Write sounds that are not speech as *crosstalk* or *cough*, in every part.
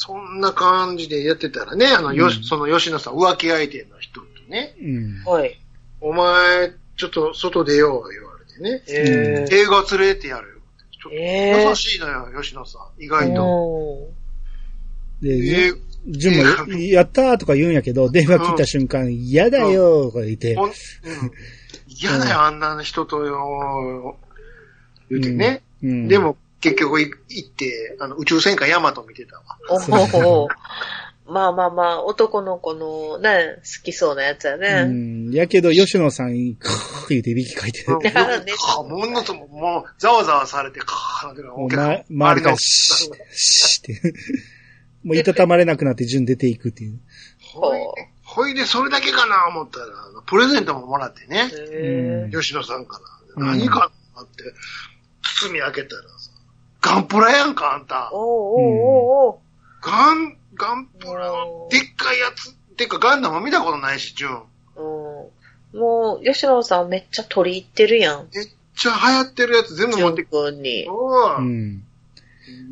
そんな感じでやってたらね、あの、よし、うんその吉野さん、浮気相手の人とね、うん。はい。お前、ちょっと外出よう、言われてね。えー映画連れてやるよ。ちょっとえー優しいのよ、吉野さん。意外と。おで、えジュンも、やったーとか言うんやけど、電話切った瞬間、嫌だよーとか言ってほ、ん、うん。嫌だよ、あんな人とよ、言うてね。うんで、も、結局い行って、あの、宇宙戦艦ヤマト見てたわ。おおまあまあまあ、男の子のね、好きそうなやつやうね。ん。やけど、吉野さん、カーって言っていびきかいてる。かものすごく、もう、ざわざわされて、カーってもう、ま、周りから、シッ、シッって。もう、いたたまれなくなって、順出ていくっていう。ほいで、ほいで、それだけかな思ったら、プレゼントももらってね。へ吉野さんから。うん何かなって、包み開けたらさ、ガンプラやんか、あんたー。お。おおおおガン、ガンプラのでっかいやつ。てか、ガンダム見たことないし、ジュン。おうんもう、吉野さんめっちゃ取り入ってるやん。めっちゃ流行ってるやつ全部持ってジュン君に。うわう。うん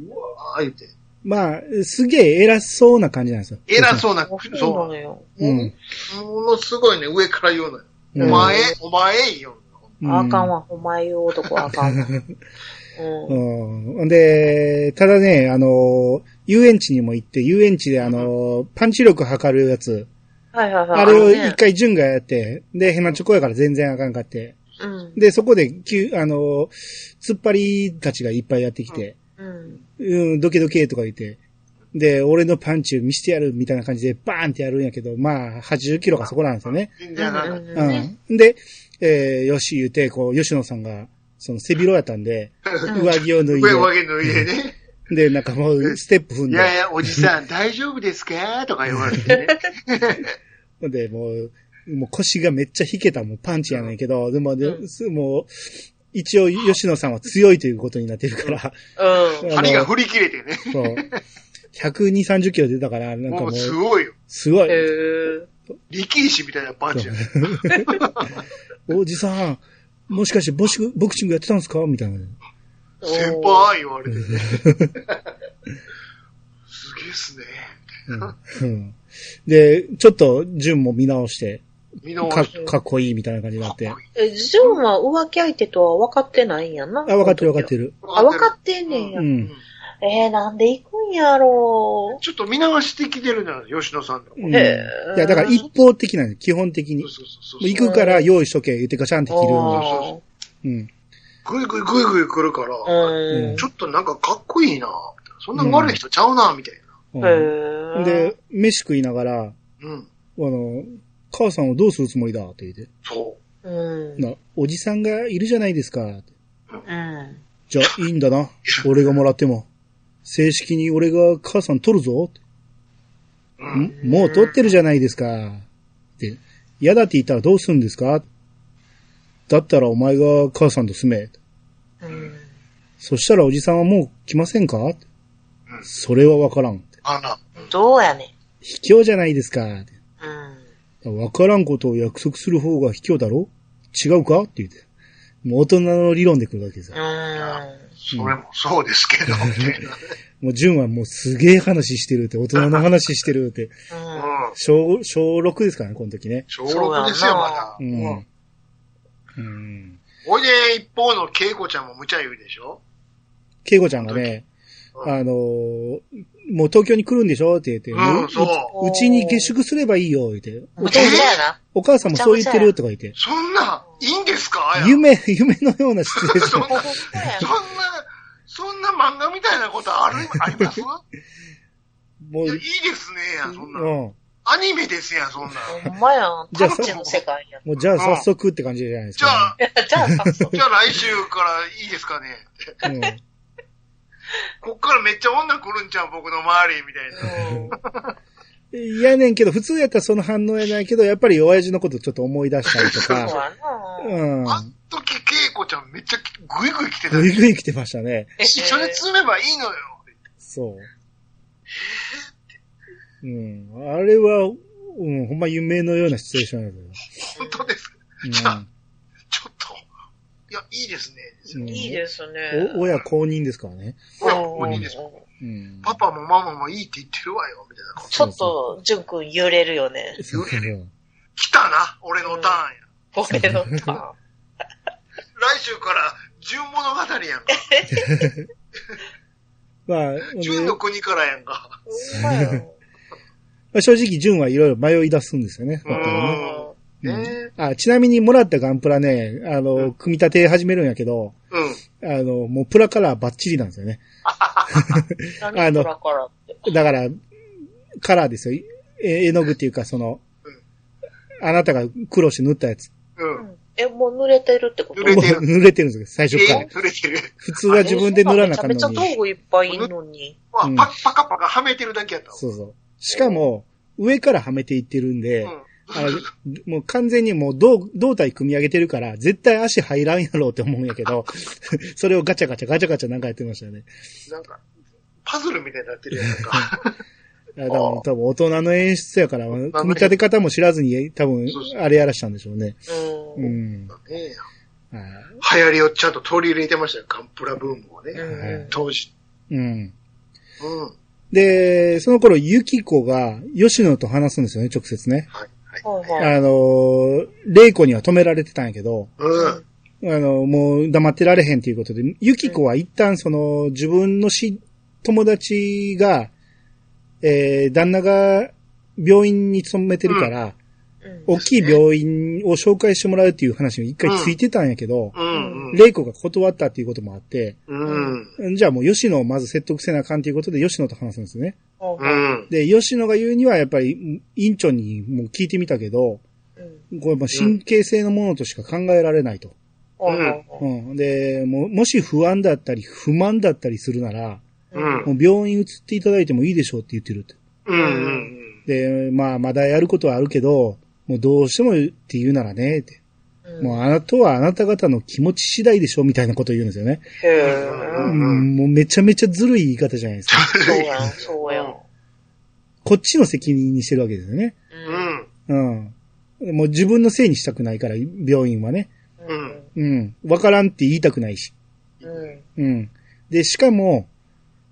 わー言って。まあ、すげえ偉そうな感じなんですよ。偉そうな、そうなそのよ。う。うん。ものすごいね、上から言うのよ。うんお前、お前言うの。うんあかんわ、お前言う男はあかんわ。*laughs* うん。うん。で、ただね、あの、遊園地にも行って、遊園地であの、パンチ力測るやつ、はいはいはい。あれを一回順がやって、で、変なチョコやから全然あかんかって、うん。で、そこで、きゅあの、突っ張りたちがいっぱいやってきて、うん。うん、ドキドキとか言って、で、俺のパンチを見せてやるみたいな感じでバーンってやるんやけど、まあ、80キロがそこなんですよね。全然あかんかっうん。で、えー、よし言うて、こう、吉野さんが、その背広やったんで、た。上着を脱い上上着脱いでね。で、で、なんかもう、ステップ踏んで、いやいや、おじさん、大丈夫ですか？とか言われてね。*laughs* で、もう、もう腰がめっちゃ引けたもうパンチやねんけど、でも、でもう、一応、吉野さんは強いということになってるから、うん。針が振り切れてね。そう。120、30キロ出たから、なんかもうすごいよ。すごい。へー力石みたいなパンチや。*laughs* おじさん、もしかしてボシグボクシングやってたんですか？みたいな。先輩言われてね。*laughs* すげえっすね。うんで、ちょっと、順も見直して、か見直して。かっこいいみたいな感じになって。え、ジョンは浮気相手とは分かってないんやな。あ、分かってる分かってる。る。あ、分かってんねんや。うん。えー、なんで行くんやろちょっと見直してきてるのよ、吉野さんの。うんいや、だから一方的なん基本的に。もそうそうそうう行くから用意しとけ、言ってガシャンって切るそうん。ぐいぐいぐいぐい来るから、ーうん。ちょっとなんかかっこいいな。そんな悪い人ちゃうな、みたいうんで、飯食いながら、あな。うん。の、母さんをどうするつもりだって言って。そうん。な、おじさんがいるじゃないですか。うん。じゃあ、いいんだな。俺がもらっても。正式に俺が母さん取るぞ。ん。ん？もう取ってるじゃないですか。って。嫌だって言ったらどうするんですか？だったらお前が母さんと住め。うん。そしたらおじさんはもう来ませんか？それはわからん。あら。どうやね卑怯じゃないですか。ん。うん。わからんことを約束する方が卑怯だろ？違うか？って言って。もう大人の理論で来るわけですよ。うん。それもそうですけど、みたいな。もう純はもうすげえ話してるって、大人の話してるって。うん。小、小6ですからね、この時ね。小6ですよ、まだ。ううんん。うん。ほいで、一方の恵子ちゃんも無茶言うでしょ？ケイコちゃんがね、うんあのーもう東京に来るんでしょ？って言って、うんうそううちに下宿すればいいよ、言って。むちゃくちゃやな。お母さんもそう言ってるとか言って。そんな、いいんですか？夢、夢のようなシチュエーション。そんな、そんな、漫画みたいなことある、あります？もういやいい、ですねや、そんな。うん。アニメですやん、そんな。ほんまやん。じゃあの世界やん。もうじゃあ早速って感じじゃないですじゃか、あ、*laughs* じゃあ、早速。じゃあ来週からいいですかね？ね。*laughs* こっからめっちゃ女来るんちゃう僕の周り、みたいな。うんうん。やねんけど、普通やったらその反応やないけど、やっぱり親父のことちょっと思い出したりとそうか。やうん。あん時、恵子ちゃんめっちゃグイグイ来てたぐいぐい来てましたね。な。一緒に積めばいいのよ。そう。うん。あれは、うん、ほんま夢のようなシチュエーションやけど。本当ですか？うんじゃあちょっと、や、いいですね。うんいいですね。お親公認ですからね。親公認ですよ。うん。パパもママもいいって言ってるわよ、みたいな感じ。ちょっと、ジュン君揺れるよね。そうそう来たな、俺のターンや。俺のターン。*laughs* 来週から、純物語やんか。*laughs* まあ、*laughs* で純の国からやんか。まよまあ正直、純はいろいろ迷い出すんですよね。ねねうんあちなみにもらったガンプラね、あの、うん組み立て始めるんやけど、うん。あの、もうプラカラーバッチリなんですよね。*laughs* 何トラカラって。だから、カラーですよ。え絵の具っていうか、その、あなたが苦労して塗ったやつ。うん。え、もう濡れてるってこと？濡れてるもう濡れてるんですよ、最初からえ。濡れてる。普通は自分で塗らなあかんめちゃのに。めちゃ道具いっぱいいんのに。うんまあパパカパカはめてるだけやったわ。そうそう。しかも、上からはめていってるんで、うん。もう完全にもう胴胴体組み上げてるから、絶対足入らんやろうって思うんやけど、*laughs* それをガチャガチャガチャガチャなんかやってましたよね。なんか、パズルみたいになってるやんか。*laughs* いや、多分、多分大人の演出やから、組み立て方も知らずに、多分あれやらしたんでしょうね。う。うん流行りをちゃんと取り入れてましたよ、ガンプラブームをね。うん当時。うん。うん。で、その頃、ユキコが、吉野と話すんですよね、直接ね。はい。あのー、レイコには止められてたんやけど、うん。あの、もう黙ってられへんということで、ユキコは一旦その、自分のし、友達が、えー、旦那が病院に勤めてるから、うん大きい病院を紹介してもらうっていう話に一回ついてたんやけど、うん。うん。レイコが断ったっていうこともあって、うん。じゃあもう吉野をまず説得せなあかんということで吉野と話すんですよね。で、吉野が言うにはやっぱり、院長にもう聞いてみたけど、うん。これもう神経性のものとしか考えられないと。うん。うん。で、もうもし不安だったり不満だったりするなら、うん。もう病院移っていただいてもいいでしょうって言ってるって。で、まあまだやることはあるけど、もうどうしてもって言うならね、って。もうあなたはあなた方の気持ち次第でしょみたいなことを言うんですよね。へうえ。ん、もうめちゃめちゃずるい言い方じゃないですか。そうやん、そうやん。こっちの責任にしてるわけですよね。う。うんん。うん。もう自分のせいにしたくないから、病院はね。うん。うん。わからんって言いたくないし。うん。うん。で、しかも、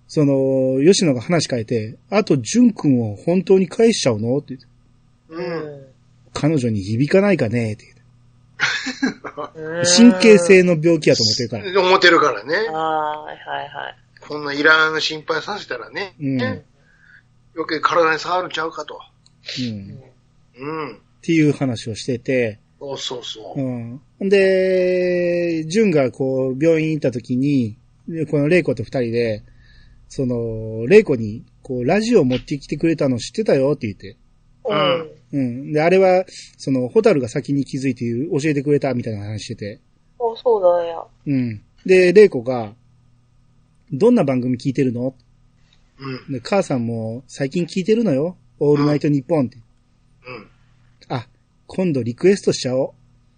その、吉野が話変えて、あと、淳君を本当に返しちゃうの？ってうん。彼女に響かないかね？ってうん神経性の病気やと思ってるから。思ってるからね。ああ、はいはいはい。こんないらん心配させたらね、うん。うん余計体に触るんちゃうかと。うん。っうん。ていう話をしてて、そうそうそうう。ん。で、淳がこう、病院行った時に、でこの玲子と二人で、その、玲子に、こう、ラジオ持ってきてくれたの知ってたよって言って。うん。うん。で、あれは、その、ホタルが先に気づいて教えてくれたみたいな話してて。あ、そうだや。うん。で、玲子が、どんな番組聞いてるの？うん。で、母さんも最近聞いてるのよ。オールナイトニッポンって。うん。あ、今度リクエストしちゃお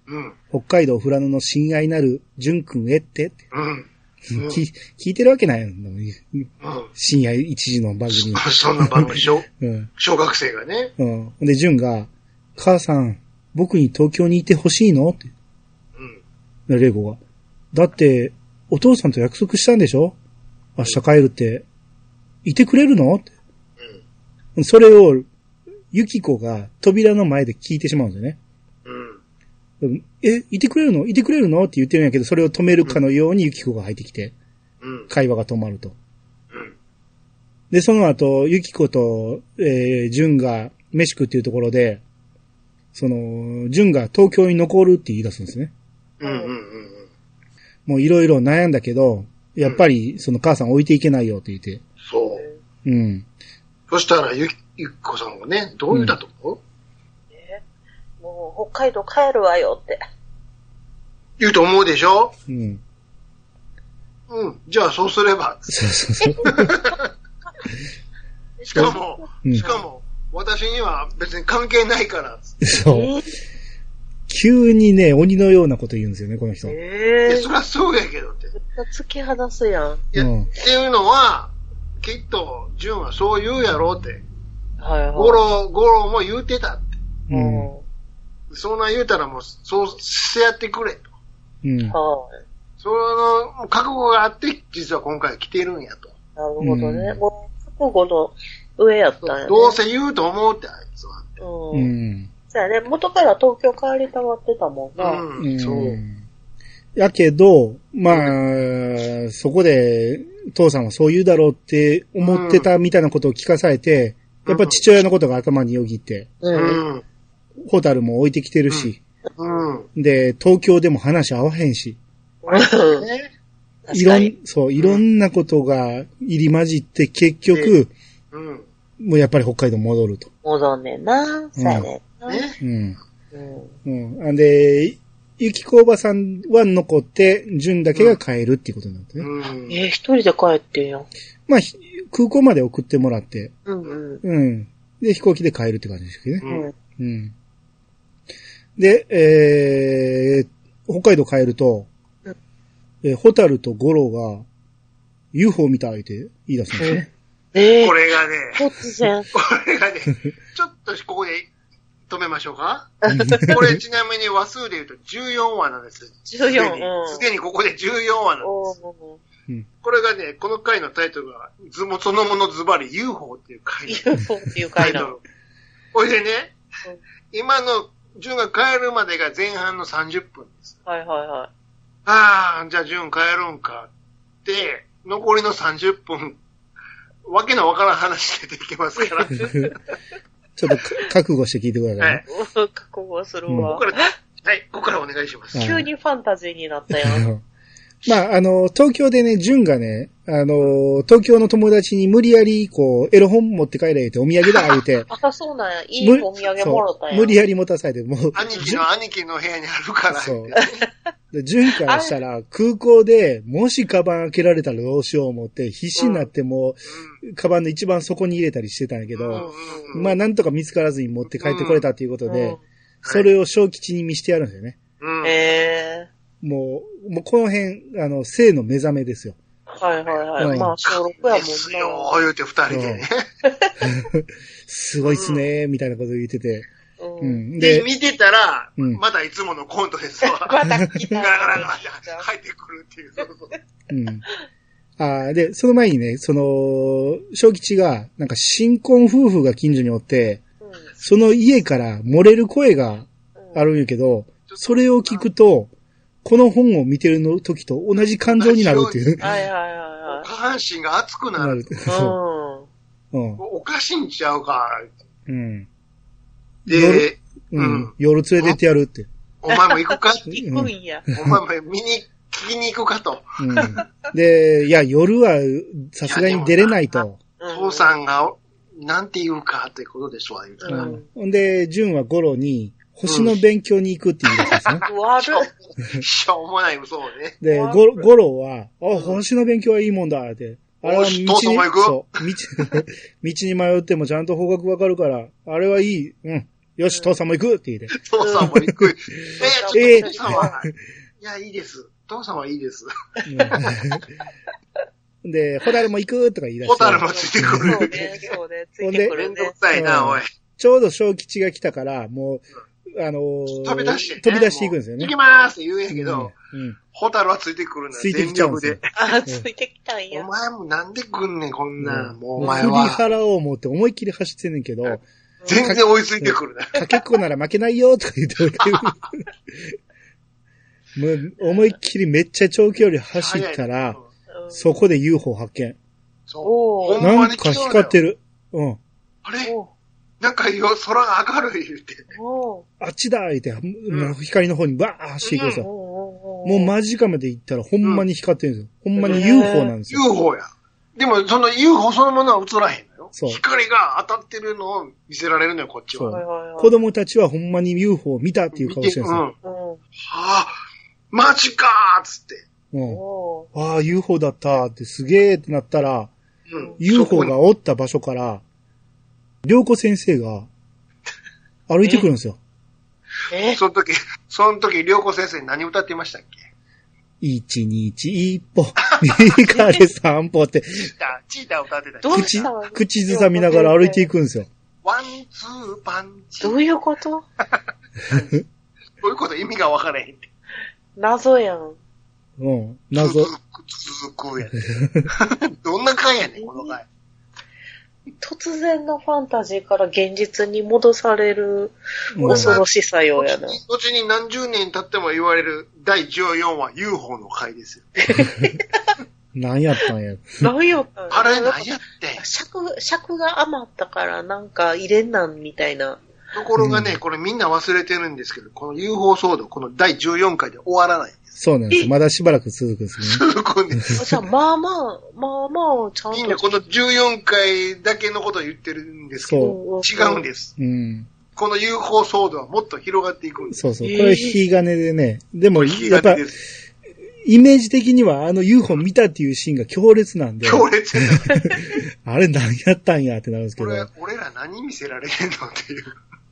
う。うん。北海道富良野の親愛なる淳くんへってって、うん。うん聞聞いてるわけないよ。うん。深夜一時の番組。そ *laughs* んな番組、小 *laughs* うん。小学生がね。うん。で、淳が、母さん、僕に東京にいてほしいのって。うん。で、レイコが。だって、お父さんと約束したんでしょ？明日帰るって。いてくれるのって。それを、ユキコが扉の前で聞いてしまうんですよね。え、いてくれるの？いてくれるの？って言ってるんやけど、それを止めるかのようにユキコが入ってきて、うん。会話が止まると。うん。で、その後、ユキコと、えー、ジュンが飯食っていうところで、その、ジュンが東京に残るって言い出すんですね。うん。うん。もういろいろ悩んだけど、やっぱり、その母さん置いていけないよって言って。そう。うん。そしたら、ゆき、ゆきこさんがね、どう言ったと思う、北海道帰るわよって。言うと思うでしょ？うん。うん。じゃあ、そうすれば。そうそうそう。*laughs* しかも、うんしかも、私には別に関係ないから。そう。急にね、鬼のようなこと言うんですよね、この人。いええや、そりゃそうやけどって。い突き放すやん。や、うんっていうのは、きっと、純はそう言うやろうって。はいはい。ゴロ、ゴロも言うてたって。うん。うそんなん言うたらもう、そう、せやってくれと。うん。はその、覚悟があって、実は今回来てるんやと。い。なるほどね。うんもう、覚悟の上やったんやね。どうせ言うと思うって、あいつは。う。うんん。そうやね。元から東京帰りたまってたもんな。うん、そう。やけど、まあ、そこで、父さんはそう言うだろうって思ってたみたいなことを聞かされて、やっぱ父親のことが頭によぎって、う。うんん。ホタルも置いてきてるし、うん。で、東京でも話合わへんし、うん。ね。いろ。ん、そう、いろんなことが入り混じって結局、うん。もうやっぱり北海道戻ると。戻んねんな。そうやねんな。ね。うん。うん。うん。んで、ゆきこおばさんは残って、純だけが帰るっていうことになってね。うん。えー、一人で帰ってんやん。まあ、ひ空港まで送ってもらって、うんうん。うん。で、飛行機で帰るって感じですけどね。うん。うん。で、えー、北海道帰るとうん、えーホタルとゴロが UFO 見たって言い出すんですね。ええこれがね、突然。*laughs* これがね、ちょっとここで止めましょうか？これちなみに話数で言うと14話なんです。14すでにうんすでにここで14話なんです。これがね、この回のタイトルが、ずもそのものズバリ UFO っていう回。UFO っていう回なの。タイトル。ほいでねうん、今の順が帰るまでが前半の30分です。はいはいはああ、じゃあ順帰るんかって、残りの30分、わけのわからん話出てきますから。*laughs* ちょっとか覚悟して聞いてくださいね。はい。い。*laughs* 覚悟するわここ。から、はい、ここからお願いします。はい急にファンタジーになったやん。*laughs* まあ、あの、東京でね、純がね、あの、東京の友達に無理やり、こう、エロ本持って帰れってお土産だ、言うて。*laughs* あ、そうなんや。いいお土産もろたや無理やり持たされて、もう、兄貴の兄貴の部屋にあるから。そうで純からしたら、空港で、もしカバン開けられたらどうしよう思って、必死になってもう、カバンの一番底に入れたりしてたんやけうん。うんど、うんまあ、なんとか見つからずに持って帰ってこれたということで、うんそれを小吉に見してやるんですよね。うん。ええもう、もうこの辺、あの、性の目覚めですよ。はいはいはい。うんまあ、小6やもんですな。よ、言うて二人でね。すごいっすね、みたいなこと言ってて。う。うんん。で、で、見てたら、うんまだいつものコントですわ。また来た。ガラガラガラ入ってくるっていう。そうそううん。あーで、その前にね、その、小吉が、なんか新婚夫婦が近所におって、うんその家から漏れる声があるんやけど、それを聞くと、この本を見てるの時と同じ感情になるっていう。はいはいは下半身が熱くなる。そう。うん。おかしいんちゃうか。うん。で、ううんん。夜連れてってやるって。お前も行くかうん。行くんや。お前も見に、聞きに行くかと。うん。で、いや、夜はさすがに出れないと。父さんが、なんて言うかってことでしょう、言うたら。うん。ほんで、純はゴロに、星の勉強に行くって言うんですね。悪しょうしょうもない嘘をね。で、わゴロゴロは、あ、星の勉強はいいもんだ、って。あれは道に、よし父さんも行く？そう、道、*laughs* 道に迷ってもちゃんと方角わかるから、あれはいい、うん。よし、父さんも行くって言って。*laughs* 父さんも行く。*laughs* ええー、父さんは、いや、いいです。父さんはいいです。うんで、ホタルも行くとか言い出して。ホタルもついてくそうる。ね、そうね。ついてくるねめんどく。さいな、おい。ちょうど小吉が来たから、もう、あのー飛び出してね。飛び出していくんですよね。行きまーすって言うんやけど、うん。うんホタルはついてくるんだついてきちゃうんですよ。あ、ついてきたんや。お前もなんで来んねん、こんなん。もうおもう振り前は。払おう思って思いっきり走ってんねんけど、全然追いついてくるな。かけっこなら負けないよとか言ってもう思いっきりめっちゃ長距離走ったら、そこで UFO 発見。そう。なんか光ってる。うん。あれ？おなんかよ、空が明るい言うて。おあっちだ言って、ん光の方にバーッ走っていくんですよ。ももう間近まで行ったらほんまに光ってるんですよ。ほんまに UFO なんですよ。UFO や。でも、その UFO そのものは映らへんのよ。光が当たってるのを見せられるのよ、こっちは。はいはいはい。子供たちはほんまに UFO を見たっていう顔してるんですうん。よ。はうん。あ、マジかーっつって。うん。ああ、UFO だったってすげーってなったら、うん。UFO がおった場所から、良子先生が歩いてくるんですよ。え？にその時、その時、良子先生何歌ってましたっけ？一日一歩、右から散歩って、チーター、チーター歌ってたどう口したの、口ずさみながら歩いていくんですよ。ワン、ツー、パンチ。どういうこと？*laughs* こういうこと？意味が分からへんって。謎やん。うん。謎。続く、続くやね。*laughs* どんな回やねん、この回。突然のファンタジーから現実に戻されるうん恐ろしさようやな。後に何十年経っても言われる第14話 UFO の回ですよ。*laughs* 何やったんや。何やったんあれ何やってん？尺、尺が余ったからなんか入れんなんみたいな。ところがね、これみんな忘れてるんですけど、この UFO 騒動、この第14回で終わらない。そうなんです。まだしばらく続くんですね。続くんです。じゃあ、まあまあ、まあまあ、ちゃんと。みんなこの14回だけのことを言ってるんですけど、そ違うんです。うん。この UFO 騒動はもっと広がっていくんです。そうそう。こえーれ引き金でね。でも、引きやっぱ金で、す。イメージ的にはあの UFO 見たっていうシーンが強烈なんで、強烈な。*laughs* あれ何やったんやってなるんですけど。これ、俺ら何見せられへんのっていう。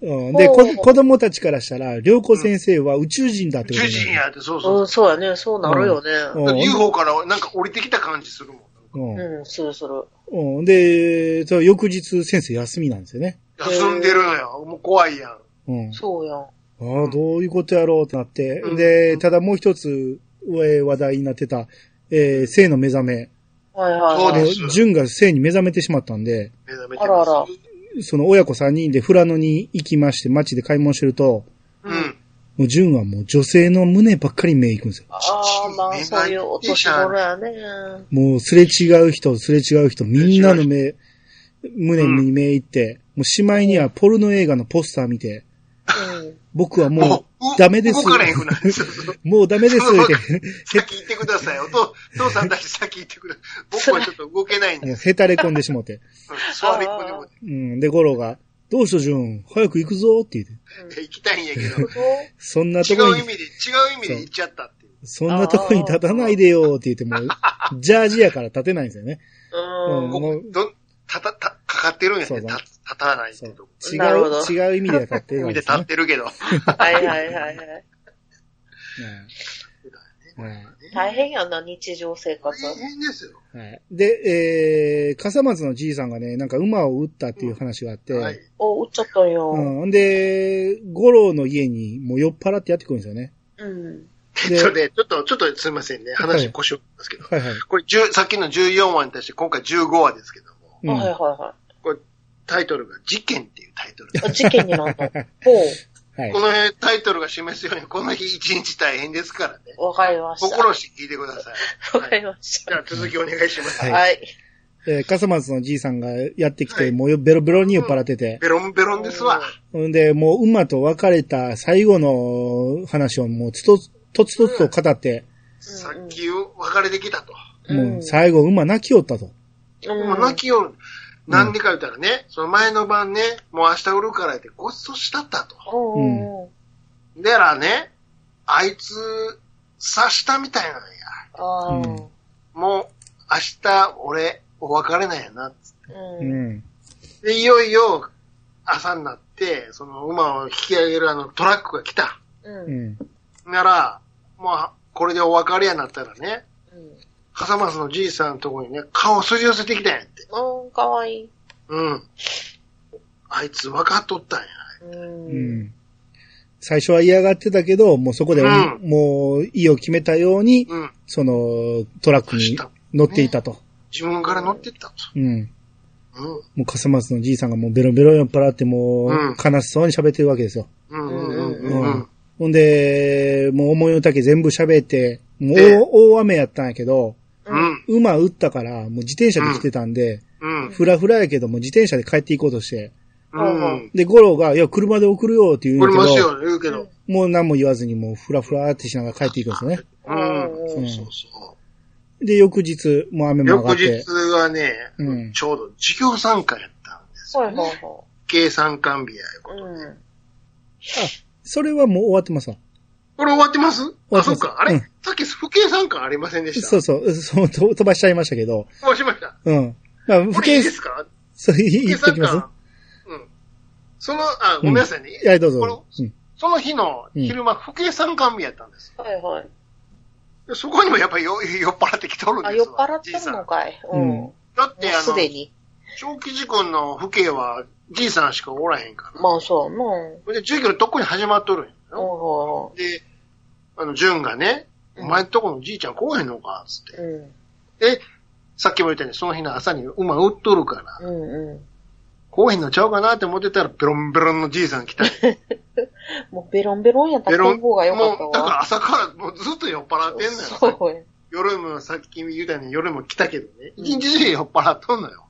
うん、で、こ子供たちからしたら、良子先生は宇宙人だってこと宇宙人やって、そううそん、そうやね。そうなるようんね。う。UFO からなんか降りてきた感じするもん。うんうん、するする。うん。で、そう翌日先生休みなんですよね。休んでるのよ。もう怖いやん。うん。そうやん。ああ、どういうことやろうってなって。うんで、ただもう一つ、上話題になってた、えー、性の目覚め。はいはいはい。そうです純が性に目覚めてしまったんで、目覚めてます。あらあらその親子三人で富良野に行きまして、街で買い物してると、うん。もう純はもう女性の胸ばっかり目行くんですよ。ああ、まあ、そういうお年頃やね。もうすれ違う人、すれ違う人、みんなの目、胸に目行って、もうしまいにはポルノ映画のポスター見て、うん。僕はももうダメです。動かれへんくなる。そうそうもうダメですって、先行ってください。お父父さんたち先行ってください。*laughs* 僕はちょっと動けないんです。へたれ込んでしもて。うん座り込んでもうん。で、ゴロが、どうしたじゅん早く行くぞって言って。行きたいんやけど、*laughs* そんな違とこにう意味、で、違う意味で行っちゃったっていう。そんなとこに立たないでよって言っても、*laughs* ジャージやから立てないんですよね。うん。もうど、たた、た、かかってるんやね。そうそうた立たないってそうとこ。違なるほどう、違う意味で立ってる意味で。立ってるけど。はいはいはいはい。はいはい大変やな、日常生活。大変ですよ。はい。で、えー、笠松のじいさんがね、なんか馬を撃ったっていう話があって、はい。お、売っちゃったんよ。うん。で、五郎の家にもう酔っ払ってやってくるんですよね。うん。で、それで、ちょっと、ちょっとすみませんね。はい話腰をますけど。はいはい。これ、10さっきの14話に対して、今回15話ですけども、うんはいはいはタイトルが事件っていうタイトル。事件になった。ほはいこ。のタイトルが示すように、この日一日大変ですからね。う。わかりました。心して聞いてください。わかりましじゃあ続きお願いします。はいた。はい。えー、笠松のじいさんがやってきて、はいもうベロベロに酔っ払ってて、ベロンベロンですわ。んで、もう馬と別れた最後の話をもうつと、とつとつと語って、さっき別れてきたと。うんもう最後馬泣きよったと。うん。もう泣きよる。なんでか言ったらね、その前の晩ね、もう明日売るからってごっそしたったと。うんうん。でらね、あいつ、刺したみたいなんや。もう、明日、俺、お別れなんやな。う。うんん。で、いよいよ、朝になって、その馬を引き上げるあのトラックが来た。う。うんん。なら、まあ、これでお別れやなったらね、うん。笠松のじいさんのところにね、顔すり寄せてきたんやって。うん、かわいい。うん。あいつ分かっとったんや。う。うんん。最初は嫌がってたけど、もうそこで、うんもう意を決めたように、うん。そのトラックに乗っていたと。自分から乗ってったと。うん。うん。もう笠松のじいさんがもうベロベロ酔っ払ってもう悲しそうに喋ってるわけですよ。うんうんうんううんん。ほんで、もう思いの丈全部喋って、もうええ大大雨やったんやけど、うん。馬撃ったから、もう自転車で来てたんで、うん。ふらふらやけども自転車で帰っていこうとして、うん。で、ゴロが、いや、車で送るよって言こうけど、れますよ、言うけど。もう何も言わずにもうふらふらってしながら帰っていくんですよね。うん。うんそうそうそで、翌日、もう雨う。も上が翌って日、はねうん、ちょうど授業参加やったんですよ。はいはいは計算管理やいうこと。い。うん。それはもう終わってますわ。これ終わってます？あ、そっか。あれ？うんさっき不計算感ありませんでした？そうそう、そうと飛ばしちゃいましたけど、飛ばしました。うん。まあ、不計これいいですか？そう、不言計っときます。うん。その、あ、ごめんなさいね。いや、どうぞその日の昼間、不計算管理やったんです。はいはい。でそこにもやっぱり酔酔っ払ってきとるんあ、です酔っ払ってるのかい。ううんん。もだって、あうすの、でに。長期事故の不計は、じいさんしかおらへんから。まあそう、まあ。それで、授業とっくに始まっとるんうんよ。はで、あの、純がね、うんお前んとこのじいちゃん来おへんのかつって。うん。で、さっきも言ったように、その日の朝に馬売っとるから、うんうん。来おへんのちゃうかなって思ってたら、ベロンベロンのじいさん来たり。*laughs* もうベロンベロンやったら来ん方がよかったもう、だからわ。朝からもうずっと酔っ払ってんのよ。そうや。夜もさっき言うたように夜も来たけどね。一日中酔っ払っとんのよ。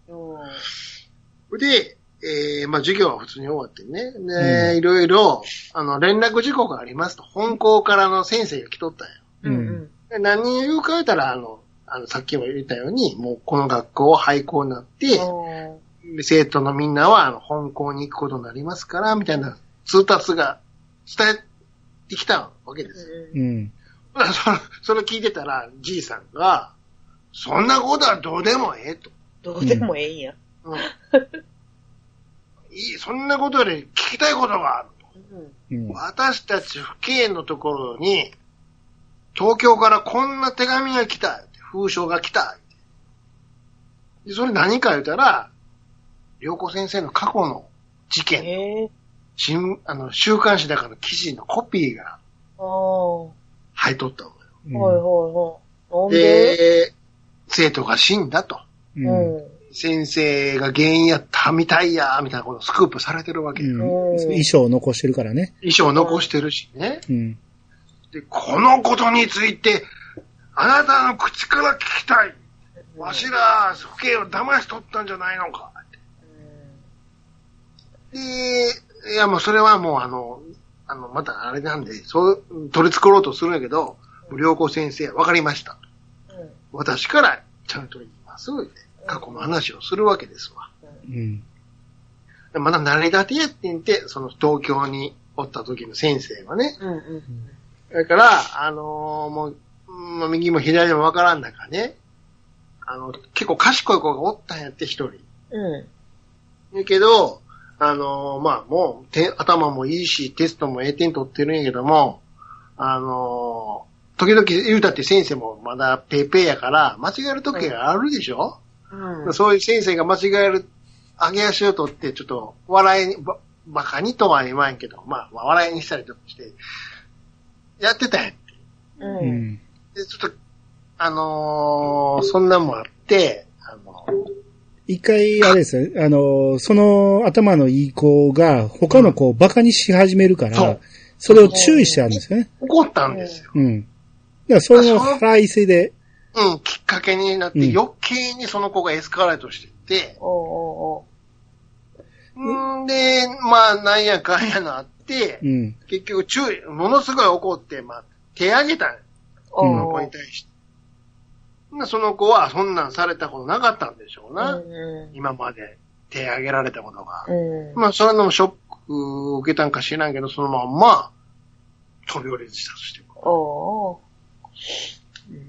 うで、えー、まあ授業は普通に終わってね。で、うんいろいろ、あの、連絡事項がありますと。本校からの先生が来とったんよ。ん。うんうん。で何人言うか言ったら、あの、あの、さっきも言ったように、もうこの学校は廃校になって、で生徒のみんなは、あの、本校に行くことになりますから、みたいな通達が伝えてきたわけですよ。うん。だからそれ、それ聞いてたら、じいさんが、そんなことはどうでもええと。どうでもええんや。うん。いい、そんなことより聞きたいことがあると。うんうん。私たち府警のところに、東京からこんな手紙が来た。封書が来た。でそれ何か言うたら、良子先生の過去の事件、ええ新、あの、週刊誌だからの記事のコピーが入っとったのよ。いはいはい。なんで？で、生徒が死んだと。うん。うん。先生が原因やったみたいや、みたいなことをスクープされてるわけよ。うん。衣装を残してるからね。遺書を残してるしね。うん。で、このことについて、あなたの口から聞きたい。わしら、府警を騙し取ったんじゃないのか。で、いやもうそれはもうあの、あの、またあれなんで、そう、取り繕ろうとするんやけど、良子先生、わかりました。うん私からちゃんと言います。過去の話をするわけですわ。うん。でまだ慣れ立てやってんて、その東京におった時の先生はね。うんうんだから、あのーもう、うん右も左もわからん中ね、あの、結構賢い子がおったんやって、一人。うん。だけど、あのーまあもう、て頭もいいし、テストも A 点取ってるんやけども、あのー時々言うたって先生もまだペーペーやから、間違える時があるでしょ、うん。そういう先生が間違える、上げ足を取って、ちょっと、笑いに、ば、バカにとは言わんけど、まあ、まあ笑いにしたりとかして、やってたんやって。う。うんん。で、ちょっと、あのーそんなんもあって、あの一回、あれですよ、あの、その頭のいい子が他の子をバカにし始めるから、そうそれを注意してあるんですよね。怒ったんですよ。うん。だからそれの腹いせで、うん、きっかけになって、うん余計にその子がエスカレートしていって、おうんで、まあ、なんやかんやなって、うん。結局注意、ものすごい怒って、まあ、手挙げたんようそうんの子に対して。でその子はそんなんされたことなかったんでしょうな。う今まで手挙げられたことが。まあ、それのショックを受けたんか知らんけど、そのまんま、飛び降り自殺してる。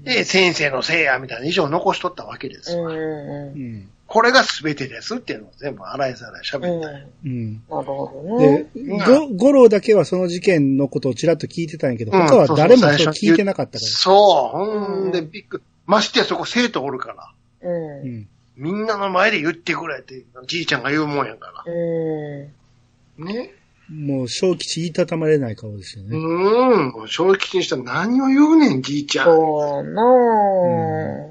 で、先生のせいや、みたいな以上残しとったわけですわ。うんううん。これが全てですっていうのを全部洗いざらい喋ん。うん。った。なるうん。ほどでね。、ご、五郎だけはその事件のことをちらっと聞いてたんやけど、うん他は誰もそうそうそう聞いてなかったから。そう、ほんで、うんびっくり。ましてやそこ生徒おるから。う。うんん。みんなの前で言ってくれって、じいちゃんが言うもんやかうら。ね。もう、小吉言いたたまれない顔ですようね。う正直にしたら何を言うねん、じいちん。ゃん。そうなぁ。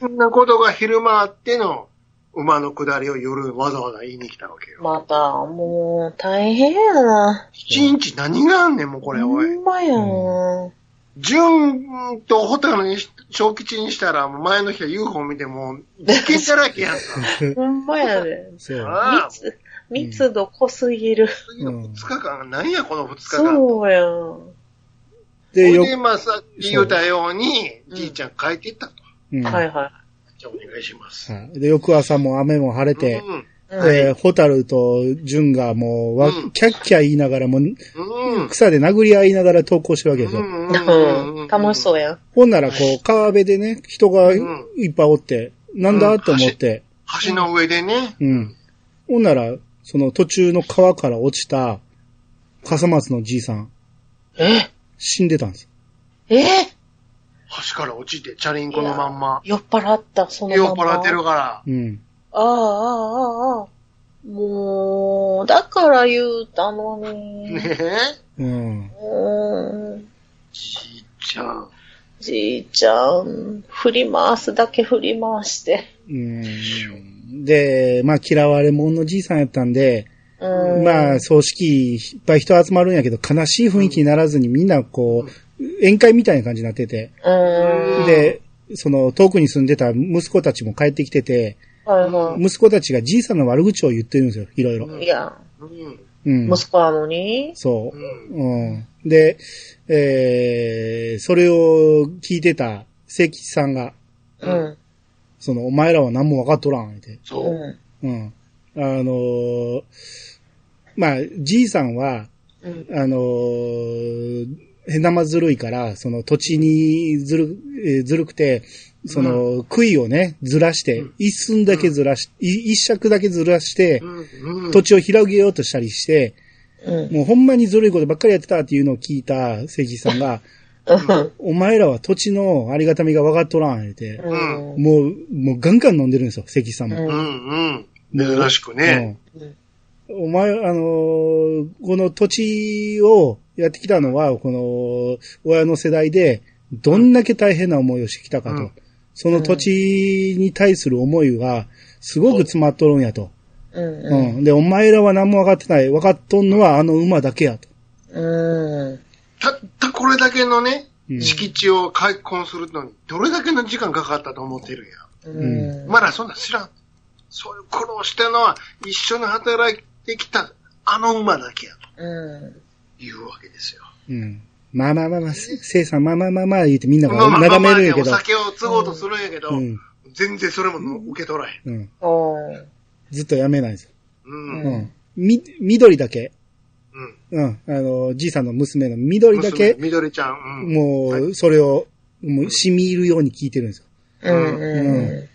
そんなことが昼間あっての馬の下りを夜わざわざ言いに来たわけよ。また、もう、大変やな。一日何があんねん、もうこれ、おい。ほんまやな。純とホタルにし、小吉にしたら、前の日は UFO 見ても、*laughs* 事件だらけやんか。ほんまやで。*laughs* そう。ああ、密、密度濃すぎる。次の2日間、何やこの2日間。そうやん。で、よで、まあさっき言ったように、うんじいちゃん帰っていったと。うん。はいはじゃあお願いします。はいで、翌朝も雨も晴れて、うん。い。で、ホタルとジュンがもうキャッキャ言いながらも、うん。草で殴り合いながら投稿してるわけですよ。うん。楽しそうやん。ほんなら、こう、川辺でね、人がいうんっぱいおって、なんだうんと思って、橋の上でね。うん。ほんなら、その途中の川から落ちた、笠松のじいさん、え？死んでたんです。え？橋から落ちて、チャリンコのまんま。酔っ払った、その酔まま。っ払ってるかうん。ああ、ああ、ああ。もう、だから言うたのら。に。ねえ。うん。うーん。ちゃん、振り回すだけ振り回して。うん。で、まあ嫌われ者のじいさんやったんで、うん。まあ葬式いっぱい人集まるんやけど悲しい雰囲気にならずにみんなこう、宴会みたいな感じになってて、うん。で、その遠くに住んでた息子たちも帰ってきてて、はいは息子たちがじいさんの悪口を言ってるんですよ、いろいろ。い。いや、うん。うん。息子なのに？そうう。ん。うん。で、えー、それを聞いてた関さんが、うん。その、お前らは何も分かっとらん、って。そう。ううん。あのーまあ、じいさんは、ん。うん。あのー変なまずるいから、その土地にずる、えーずるくて、その、杭をね、ずらして、うん一寸だけずらし、い一尺だけずらして、うん。うん。土地を広げようとしたりして、うん。もうほんまにずるいことばっかりやってたっていうのを聞いた関さんが、うん。*laughs* お前らは土地のありがたみが分かっとらん、言って、うん。もう、もうガンガン飲んでるんですよ、関さんも。うんうん。うん。珍しくね。うんお前、あのーこの土地をやってきたのは、この、親の世代で、どんだけ大変な思いをしてきたかと。うんその土地に対する思いは、すごく詰まっとるんやと。うん。うん。で、お前らは何も分かってない。分かっとんのはあの馬だけやと。うん。たったこれだけのね、うん敷地を開墾するのに、どれだけの時間かかったと思ってるんや。うん。まだそんなん知らん。そういう苦労してるのは、一緒に働いてきた、あの馬だけやとうん。いうわけですよ。うん。まあまあまあまあ、せせいさん、まあまあまあまあ言ってみんながまあまあなだめるんやまあけど。お酒を継ごうとするんやけど、うん。全然それも受け取らへん。うん。おずっとやめないんですよ。うん。ううん。み、緑だけ。うん。うん。あの、じいさんの娘の緑だけ娘、みどりちゃん。うん。もう、はいそれを、もう、染み入るように聞いてるんですよ。うん。う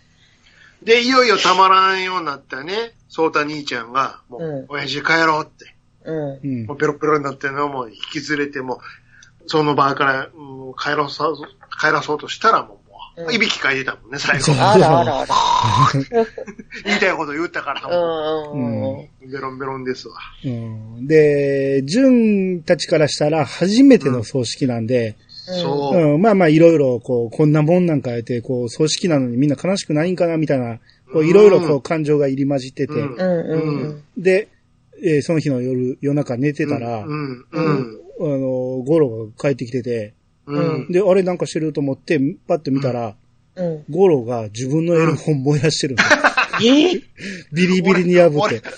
で、いよいよたまらんようになったね、そうた兄ちゃんが、もう親父帰ろうって、ん。うん。うんもう。ペロペロになってるのをもう引き連れても、その場から、うん帰らそう、帰らそうとしたらもいびきかいてたもんね、*laughs* 最後そう。あらあらあら。*laughs* 言いたいこと言ったから、もうん。う、ベロンベロンですわ。うん。で、純たちからしたら初めての葬式なんで、そう。うん、まあまあいろいろ、こう、こんなもんなんかやって、こう、葬式なのにみんな悲しくないんかな、みたいな、こういろいろこう感情が入り混じってて。で、えーその日の夜、夜中寝てたら、うん、うん、あの、ゴロが帰ってきてて、うん。で、あれなんかしてると思って、パッと見たら、うん。ゴロが自分のエロ本燃やしてる。え？*laughs* ビリビリに破っ俺て。、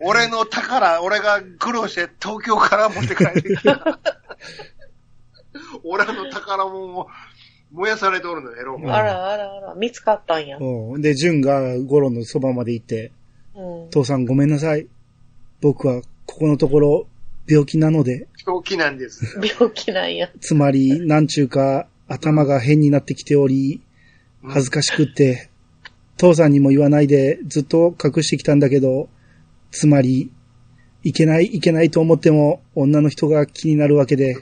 俺の宝、俺が苦労して東京から持って帰ってきた。*laughs* 俺の宝物を燃やされておるのよ、エロ本。あらあらあら。見つかったんや。うん。で、ジュンがゴロのそばまで行って、うん。父さんごめんなさい。僕はここのところ病気なので、病気なんです。病気なんや。つまり、なんちゅうか、頭が変になってきており、恥ずかしくって、父さんにも言わないでずっと隠してきたんだけど、つまり、いけないいけないと思っても女の人が気になるわけで、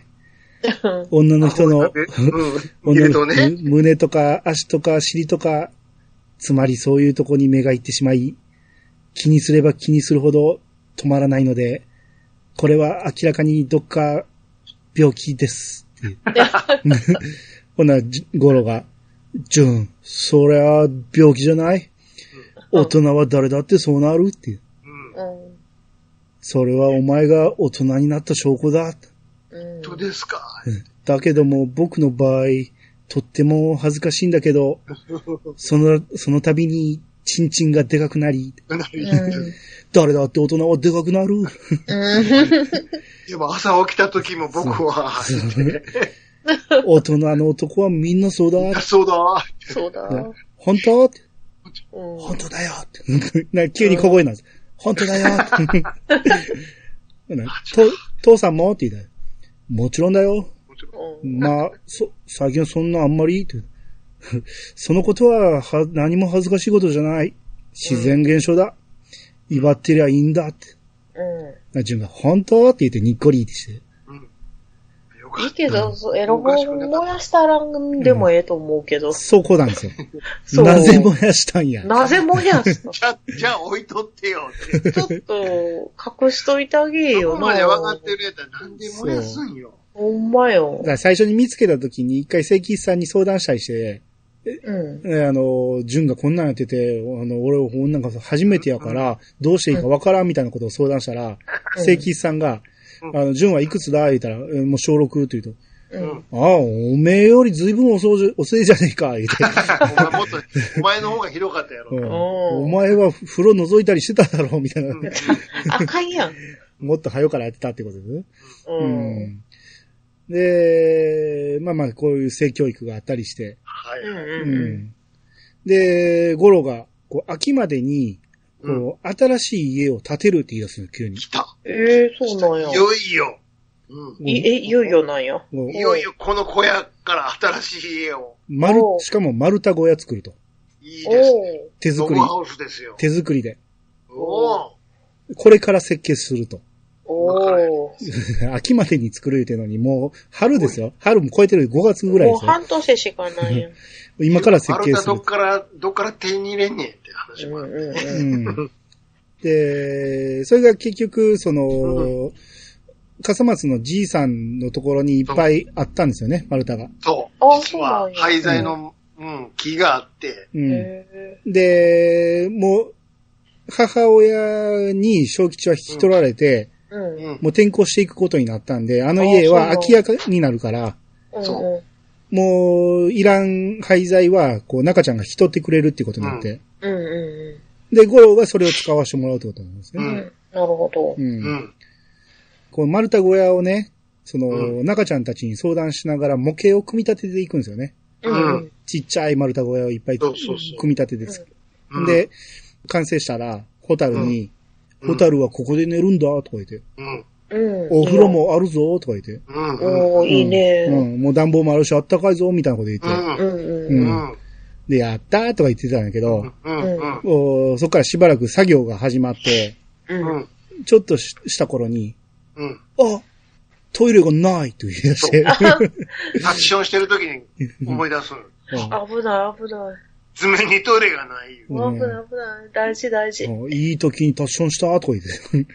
女の人の、女の胸とか足とか尻とか、つまりそういうとこに目が行ってしまい、気にすれば気にするほど止まらないので、これは明らかにどっか病気です。*laughs* ほな、じゴロが、ジュン、そりゃ病気じゃない？大人は誰だってそうなるっていう。それはお前が大人になった証拠だ。うん。どうですか？だけども僕の場合、とっても恥ずかしいんだけど、*laughs* その、その度に、チンチンがでかくなり、うん。誰だって大人はでかくなる。でも朝起きた時も僕は、大人の男はみんなそうだ。そうだ。そうだ。本当？本当だよって。な急に小声なんです。本当だよ *laughs* 父さんも？って言ったらもちろんだよ。うん。まあ、そ、最近はそんなあんまり？って。*laughs* そのことは、は、何も恥ずかしいことじゃない。自然現象だ。威張ってりゃいいんだって。うな、順が、本当って言ってにっこりってして。うん。よん。かった。いいけど、そうエロ本燃やしたらんでもええと思うけど。そこなんですよ。*laughs* そうなぜ燃やしたんや。なぜ燃やすの？じゃあ、じゃあ置いとってよって。ちょっと、隠しといてあげよな。そこまで分かってるやったらなんで燃やすんよ。ほんまよだか。ら最初に見つけた時に一回正吉さんに相談したりして、うん。えあの、純がこんなんやってて、あの、俺、こんなんか初めてやから、どうしていいかわからんみたいなことを相談したら、うん正吉さんが、うんあの、純はいくつだ？言ったら、えもう小6って言うと、うん。ああ、おめえより随分遅い *laughs* 遅いじゃねえか、言うて。お前もっと、お前の方が広かったやろ。うんおお前は風呂覗いたりしてただろ、みたいな。うんあかんやん。もっと早からやってたってことですね。う。うんん。で、まあまあ、こういう性教育があったりして。はい。うん。ううん。ん。で、ゴロが、こう、秋までに、うん。こう、新しい家を建てるって言い出すの、急に。来た。ええ、そうなんやい。よいよ。うん。いえ、いよいよなんや？いよいよこの小屋から新しい家を。丸お、うしかも丸太小屋作ると。いいですね。お手作り。ハウスですよ。手作りで。おーこれから設計すると。おー *laughs* 秋までに作る言うてんのに、もう、春ですよ。春も超えてる5月ぐらいもうですよ。半年しかないやん。*laughs* 今から設計するどっ。から、どっから手に入れんねんって話もある。うんうんううん。ん。で、それが結局、その、笠松のじいさんのところにいっぱいあったんですよね、丸太が。そう。あ実はそうなんや廃材の、うん、木があって、うん。へで、もう、母親に小吉は引き取られて。もう転校していくことになったんで、あの家はあ空き家になるから。もう、いらん廃材は、こう、中ちゃんが引き取ってくれるってことになって、で、五郎がそれを使わせてもらうってことなんですね。なるほどう。。うんん。こう、丸太小屋をね、その、う中ちゃんたちに相談しながら模型を組み立てていくんですよね。うんうん。ちっちゃい丸太小屋をいっぱい組み立ててで、完成したら、ホタルに、うんホタルはここで寝るんだ、とか言って、うん。うん。お風呂もあるぞ、とか言って、うん。うん。おー、いいね。ううんん、もう暖房もあるし、あったかいぞ、みたいなこと言って、うん。うんううん。うん。で、やったーとか言ってたんだけど、うん。うん。おそっからしばらく作業が始まって、う。うんん。ちょっとしした頃に、うん。あトイレがないと言い出して、タッチションしてる時に思い出すの。危ない、危ない。爪にトイレがない。うん危ない、危ない。大事、大事。うんいい時にタッションしたとか言って。*laughs*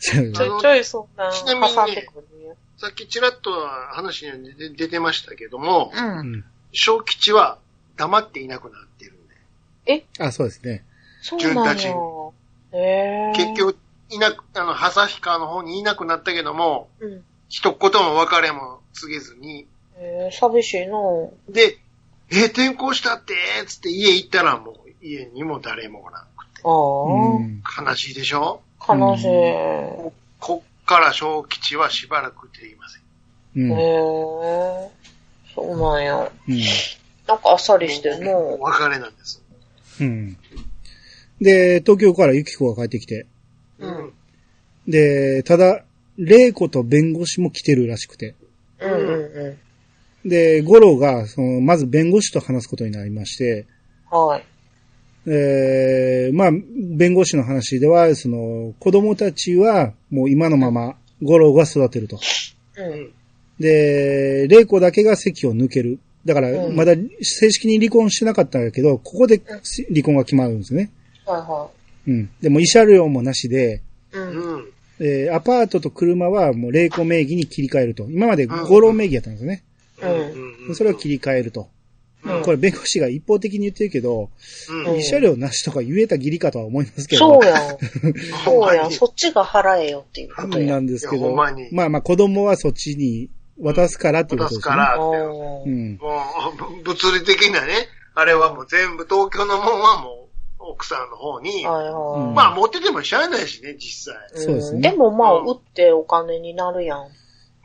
ちょいちょいそんな、ちなみにね挟んでくるんや。さっきちらっと話に出出てましたけども、うん。うん小吉は黙っていなくなっているんで。あ、そうですね。そうなんえ。結局、いなく、あの、旭川の方にいなくなったけども、うん。一言も別れも告げずに、へえ、寂しいなで、え、転校したって、つって家行ったらもう家にも誰もおらんくて。あうん悲しいでしょ？あ、悲しい。こっから小吉はしばらく出ていません。うん。え。そうなんや。うんなんかあっさりしてんもうの。別れなんです。うん。で、東京からユキコが帰ってきて、うん。で、ただ、玲子と弁護士も来てるらしくて、うんうんうで、五郎が、その、まず弁護士と話すことになりまして、ん。はい。えー、まあ、弁護士の話では、その、子供たちは、もう今のまま、五郎が育てると。うん。で、玲子だけが席を抜ける。だから、うんまだ正式に離婚してなかったんだけど、ここで離婚が決まるんですね。はいはうん。でも、慰謝料もなしで、い。うん。うん。えーアパートと車はもう玲子名義に切り替えると。今まで五郎名義やったんですよね。うんうん。それを切り替えると。うんこれ弁護士が一方的に言ってるけど、うん。うん慰謝料なしとか言えた義理かとは思いますけど。そうやん。そうやそっちが払えよっていうことや。なんですけどまあまあ子供はそっちに渡すからっていうこ渡とですすね。からって。う。うんん。もう、物理的なね、あれはもう全部東京のもんはもう、奥さんの方に、はいはい。うんまあ持っててもしゃあないしね、実際。そうですねんでもまあ、うん売ってお金になるやん。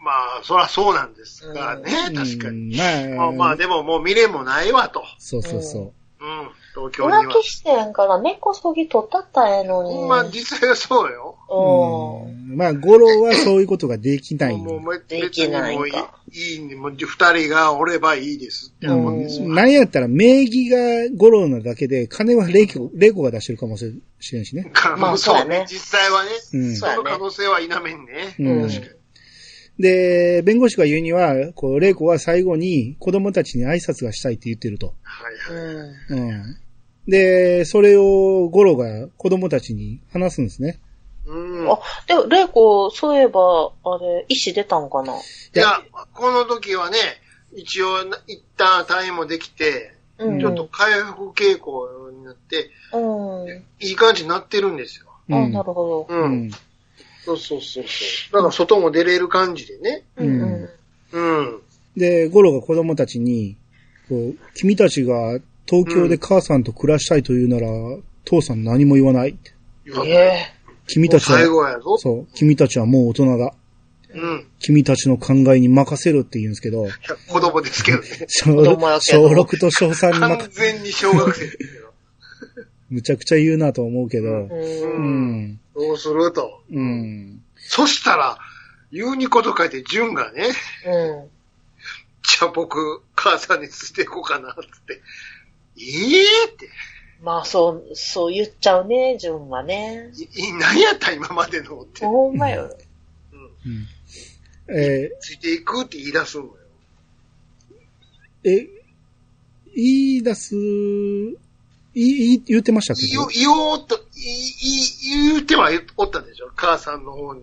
まあ、そらそうなんですがね、う確かに。うんまあ、まあまあ、でももう未練もないわと。そうそうそうん、東京には。浮気してんから根こそぎ取ったったらええのに。まあ実際はそうよ。う。う。うんんまあ、五郎はそういうことができない。もうできないもういかいいいね、もう二人がおればいいですって思うんですよ。なんやったら名義が五郎なだけで、金は玲子玲子が出してるかもしれんしね。まあそうそうやね実際はね、うんその可能性は否めんね。うん確かに。で、弁護士が言うには、こう、玲子は最後に子供たちに挨拶がしたいって言ってると。はいはい。うん。うん。で、それを五郎が子供たちに話すんですね。うん。あ、でも、玲子、そういえば、あれ、医師出たんかな？いや、この時はね、一応な、一旦退院もできて、うん。ちょっと回復傾向になって、うん。いい感じになってるんですよ。あ、うんなるほど。う。うんん。そうそうそう。だから外も出れる感じでね。うんうん。うん。で、ゴロが子供たちに、こう、君たちが東京で母さんと暮らしたいというなら、父さん何も言わない。ええ君たち最は、後やぞ。そう、君たちはもう大人だ。うん。君たちの考えに任せるって言うんですけど、子供ですけどね。*laughs* 小小6と小3に完任全に小学生ですけど。*laughs* むちゃくちゃ言うなと思うけど、う。うんん。どうすると。うん。そしたら、言うにこと書いて、純がね、うん。じゃあ僕、母さんについていこうかな、つって。ええって。まあ、そう、そう言っちゃうね、純はね。いい何やった今までのって。ほんまよ。うんうんえついていくって言い出すのよ。ーえ、言い出す、いい、言ってましたっけ？言おう、言おうと、いい言うてはおったでしょ？母さんの方に。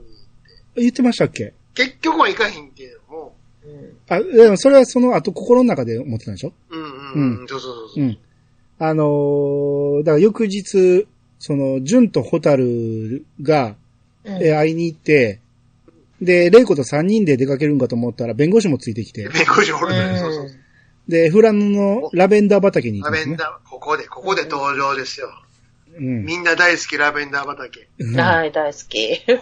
言ってましたっけ？結局はいかへんけども。うん。あ、でもそれはその後心の中で思ってたんでしょ？うんうん、うん。そうそうそうそう。うん。あのーだから翌日、その、純とホタルが、うんえー会いに行って、で、レイコと3人で出かけるんかと思ったら、弁護士もついてきて、弁護士おるのよ。そうそうそう。で、フランのラベンダー畑に行くね。ラベンダー、ここで、ここで登場ですよ。うん。みんな大好きラベンダー畑。うんはい、大好き。これ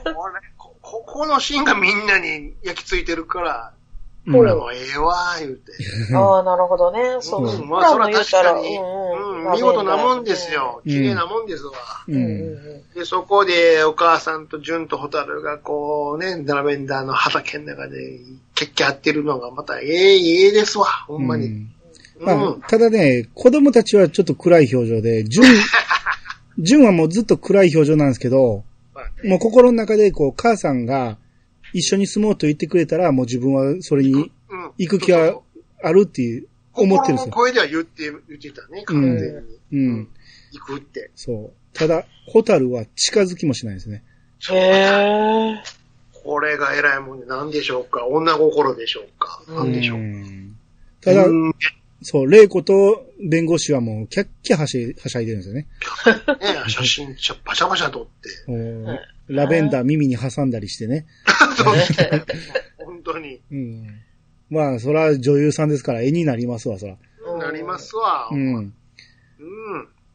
こここのシーンがみんなに焼き付いてるから、うんこれもええわ、言うて。ああ、なるほどね。そう。うん、まあそらも言ったら、確かに、うんうん、見事なもんですよ。うん綺麗なもんですわ。ううん。で、そこでお母さんと純とホタルがこうね、ラベンダーの畑の中で、キャッキャってるのがまたええ、ええですわ、ほんまに。うんうん。まあ、ただね、子供たちはちょっと暗い表情で、純、*laughs* 純はもうずっと暗い表情なんですけど、まあもう心の中でこう、母さんが一緒に住もうと言ってくれたら、もう自分はそれにうん行く気はあるっていう、思ってるんですよ。声では言って、言ってたね、完全に。うん。行くって。そう。ただ、ホタルは近づきもしないですね。へえ。これが偉いもんで何でしょうか？女心でしょうか？何でしょう？うんただ、うそう、玲子と弁護士はもうキャッキャはし、はしゃいでるんですよね。写真、パシャパシャ撮って。ラベンダー耳に挟んだりしてね。そう *laughs* 本当に。うん。まあ、そら女優さんですから絵になりますわ、そら。なりますわ。ううん。ん。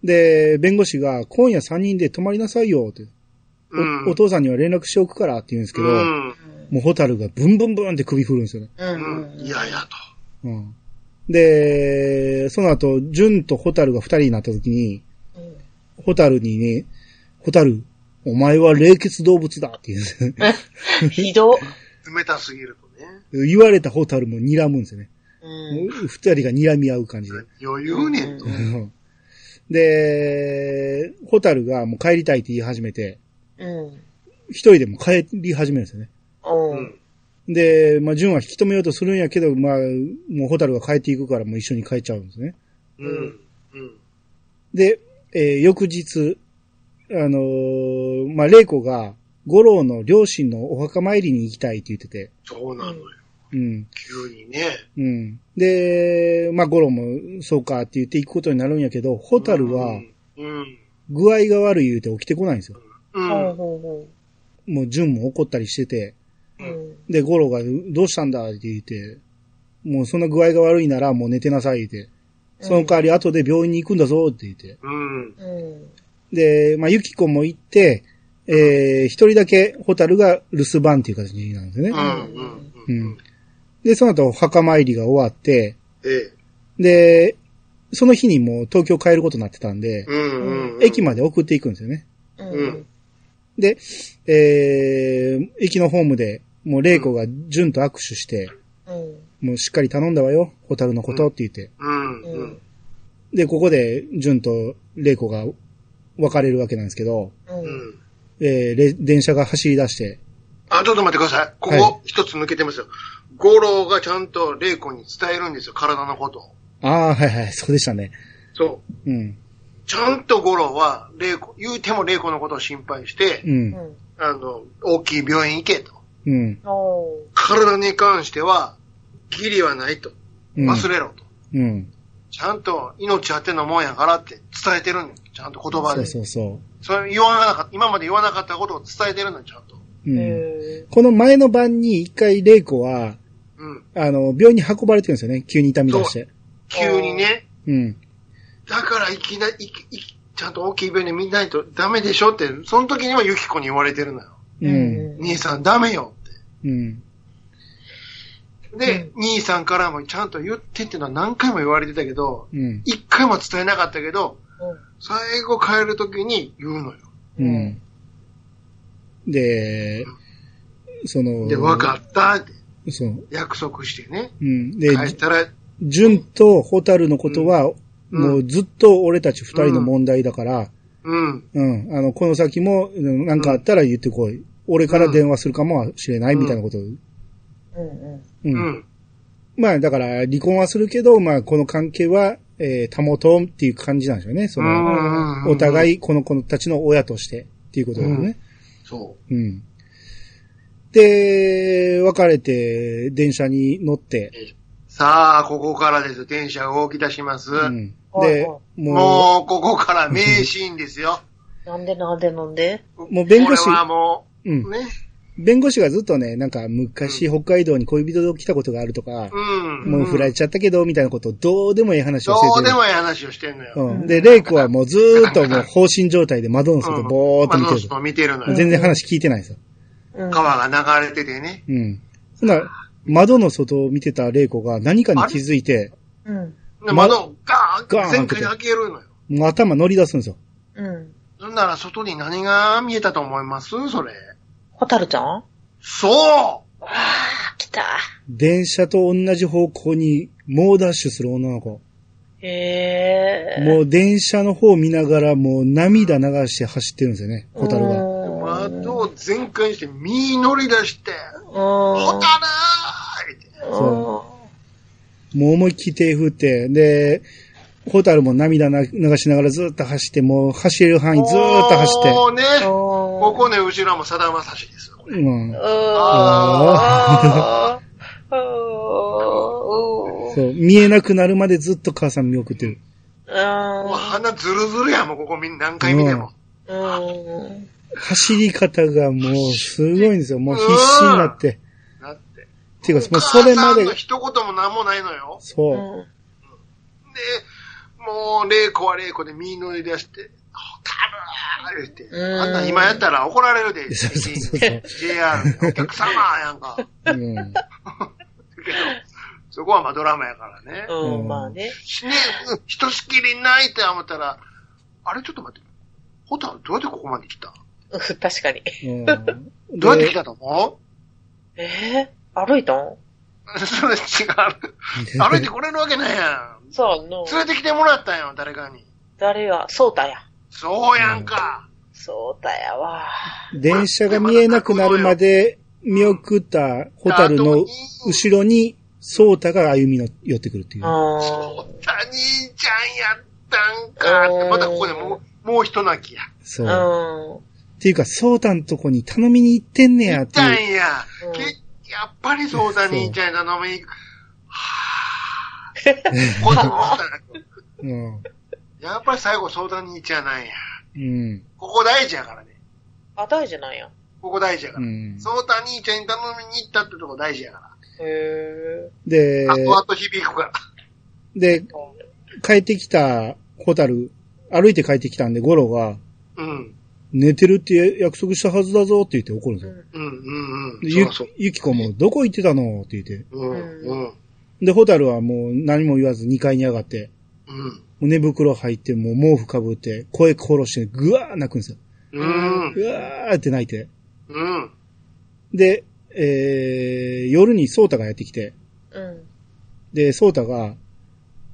で、弁護士が、今夜3人で泊まりなさいよ、って。うん。おお父さんには連絡しておくからって言うんですけど、うん。もうホタルがブンブンブンって首振るんですよね。うん。いやいやと。うん。で、その後、ジュンとホタルが二人になった時に、ホタルにね、ホタル、お前は冷血動物だって言うんですよね。うん。ひど。冷たすぎるとね。言われたホタルも睨むんですよね。うん。二人が睨み合う感じで。余裕ねんと。うんで、ホタルがもう帰りたいって言い始めて、うん。一人でも帰り始めるんですよね。う。うんん。で、まあ、ジュンは引き止めようとするんやけど、まあ、もうホタルが帰っていくからもう一緒に帰っちゃうんですね。うん。うん。で、えー翌日、あのーまあ、玲子が、五郎の両親のお墓参りに行きたいって言ってて、そうなのよ。うん。急にね。うん。で、まあ、五郎もそうかって言って行くことになるんやけど、ホタルはうん。具合が悪い言うて起きてこないんですよ。う。うんん。うん。もう純も怒ったりしてて、うん。で、五郎がどうしたんだ？って言って、もうそんな具合が悪いならもう寝てなさいって。その代わり後で病院に行くんだぞって言って。うん。うん。で、まあ、ゆきこも行って、えー、一人だけホタルが留守番っていう形なんですよねう。ん。うん。うん。で、その後墓参りが終わって、ええ。で、その日にもう東京帰ることになってたんで、うん。うん。駅まで送っていくんですよね。うん。で、えー、駅のホームで、もう玲子が純と握手して、うん。もうしっかり頼んだわよ、ホタルのことって言って。うん。で、ここで純と玲子が別れるわけなんですけど、う。うんん。えーレ電車が走り出して、あ、ちょっと待ってください。こはいこ、一つ抜けてますよ。五郎がちゃんと玲子に伝えるんですよ、体のことを。ああ、はいはい、そうでしたね。そう。うん。ちゃんと五郎は、玲子、言うても玲子のことを心配して、うん。あの、大きい病院行けと。うん。体に関しては、義理はないと。うん。忘れろと。うん。ちゃんと命あってのもんやからって伝えてるのよ。ちゃんと言葉で。そうそうそそれ言わなかった、今まで言わなかったことを伝えてるのよ、ちゃんと。この前の晩に一回、玲子は、うん。あの、病院に運ばれてるんですよね。急に痛み出して。急にね。うん。だからいきなり、いきいきちゃんと大きい病院で見ないとダメでしょって、その時にはユキコに言われてるのよ。う。うんん。兄さんダメようん。って。で、兄さんからもちゃんと言ってっていうのは何回も言われてたけど、うん。一回も伝えなかったけど、うん最後帰る時に言うのよ。うん。で、その、で、分かったってそう。約束してね。うん。で、帰ったら、純とホタルのことは、うんもうずっと俺たち二人の問題だから、うん。うん。あの、この先も、うんなんかあったら言ってこい。俺から電話するかもしれないみたいなことを。うんう。うんん。まあ、だから、離婚はするけど、まあ、この関係は、えー保とうっていう感じなんでしょうね。その、お互い。い、この子たちの親としてっていうことですね。そうん。で、別れて、電車に乗って、う。さあ、ここからです。電車が動き出します。うん。で、はいはももう、ここから名シーンですよ。*laughs* なんでなんでなんで？もう弁護士これはもう、うんう、。ね。弁護士がずっとね、なんか昔北海道に恋人で来たことがあるとか、うん。もう振られちゃったけど、みたいなことをどうでもいい話をしてて。どうでもいい話をしてんのよ。うん。で、レイコはもうずーっともう放心状態で窓の外ぼーっと見てる窓の外見てるのよ。全然話聞いてないですよ。うん。川が流れててね。うん。そんな、窓の外を見てたレイコが何かに気づいて、うん。窓をガーガーンン全開に開けるのよ。もう頭乗り出すんですよ。うん。そんなら外に何が見えたと思います？それ。ホタルちゃん？そうああ、来た。電車と同じ方向に猛ダッシュする女の子。へえ。もう電車の方を見ながらもう涙流して走ってるんですよね、ホタルが。は窓を全開にして身乗り出して、うん。ホタルーって。うん。もう思いっきり手振って、で、ホタルも涙流しながらずっと走って、もう走れる範囲ずーっと走って。もうね、こここね、後ろもさだまさしですよ。これうん。ああ。そう、見えなくなるまでずっと母さん見送ってる。もうあ鼻ズルズルやもん、ここみんな何回見ても。あ。うん。走り方がもうすごいんですよ。もう必死になって。だって。いうか、もうそれまでお母さんの、一言も何もないのよ。そうう。ん。で、もう、玲子は玲子で身乗り出して、ホタルー言って。うんあんなん今やったら怒られるで、*laughs* そうそうそうそう。JR のお客様やんか。うん。けど、そこはまあドラマやからね。うん、まあね。しね、うんひとしきりないって思ったら、あれちょっと待って。ホタルどうやってここまで来た？う *laughs* ん確かに。うんどうやって来たと思ええ歩いたん？う *laughs* それ違う。歩いてこれるわけないやん。そう、の、連れてきてもらったんよ、誰かに。誰や、そうたや。そうやんか。そうたやわ。電車が見えなくなるまで見送ったホタルの後ろに、ソータが歩みの寄ってくるっていう。あそうだ、兄ちゃんやったんか。またここでもう、もう一泣きや。そう。あ。っうん。ていうか、ソータんとこに頼みに行ってんねや行っていう。ったんや。うんけやっぱりそうだ、兄ちゃんや頼みに行く。はぁ。こんなことだうん。やっぱり最後相談兄ちゃんなんや。うん。ここ大事やからね。あ、大事なんや。ここ大事やから。うん。そうだ、兄ちゃんに頼みに行ったってとこ大事やかへえ。で、ら。あとあと響くから。で、帰ってきたホタル、歩いて帰ってきたんで、ゴロが、うん。寝てるって約束したはずだぞって言って怒るんですよ。うん。うん、うん、ゆ。ゆきこも、どこ行ってたの？って言って。うん、うん。で、ホタルはもう何も言わず2階に上がって、うん。寝袋入って、もう毛布かぶって、声殺して、ぐわー泣くんですよ。うん。ぐわーって泣いて。うん。で、えー、夜にソータがやってきて、うん。で、ソータが、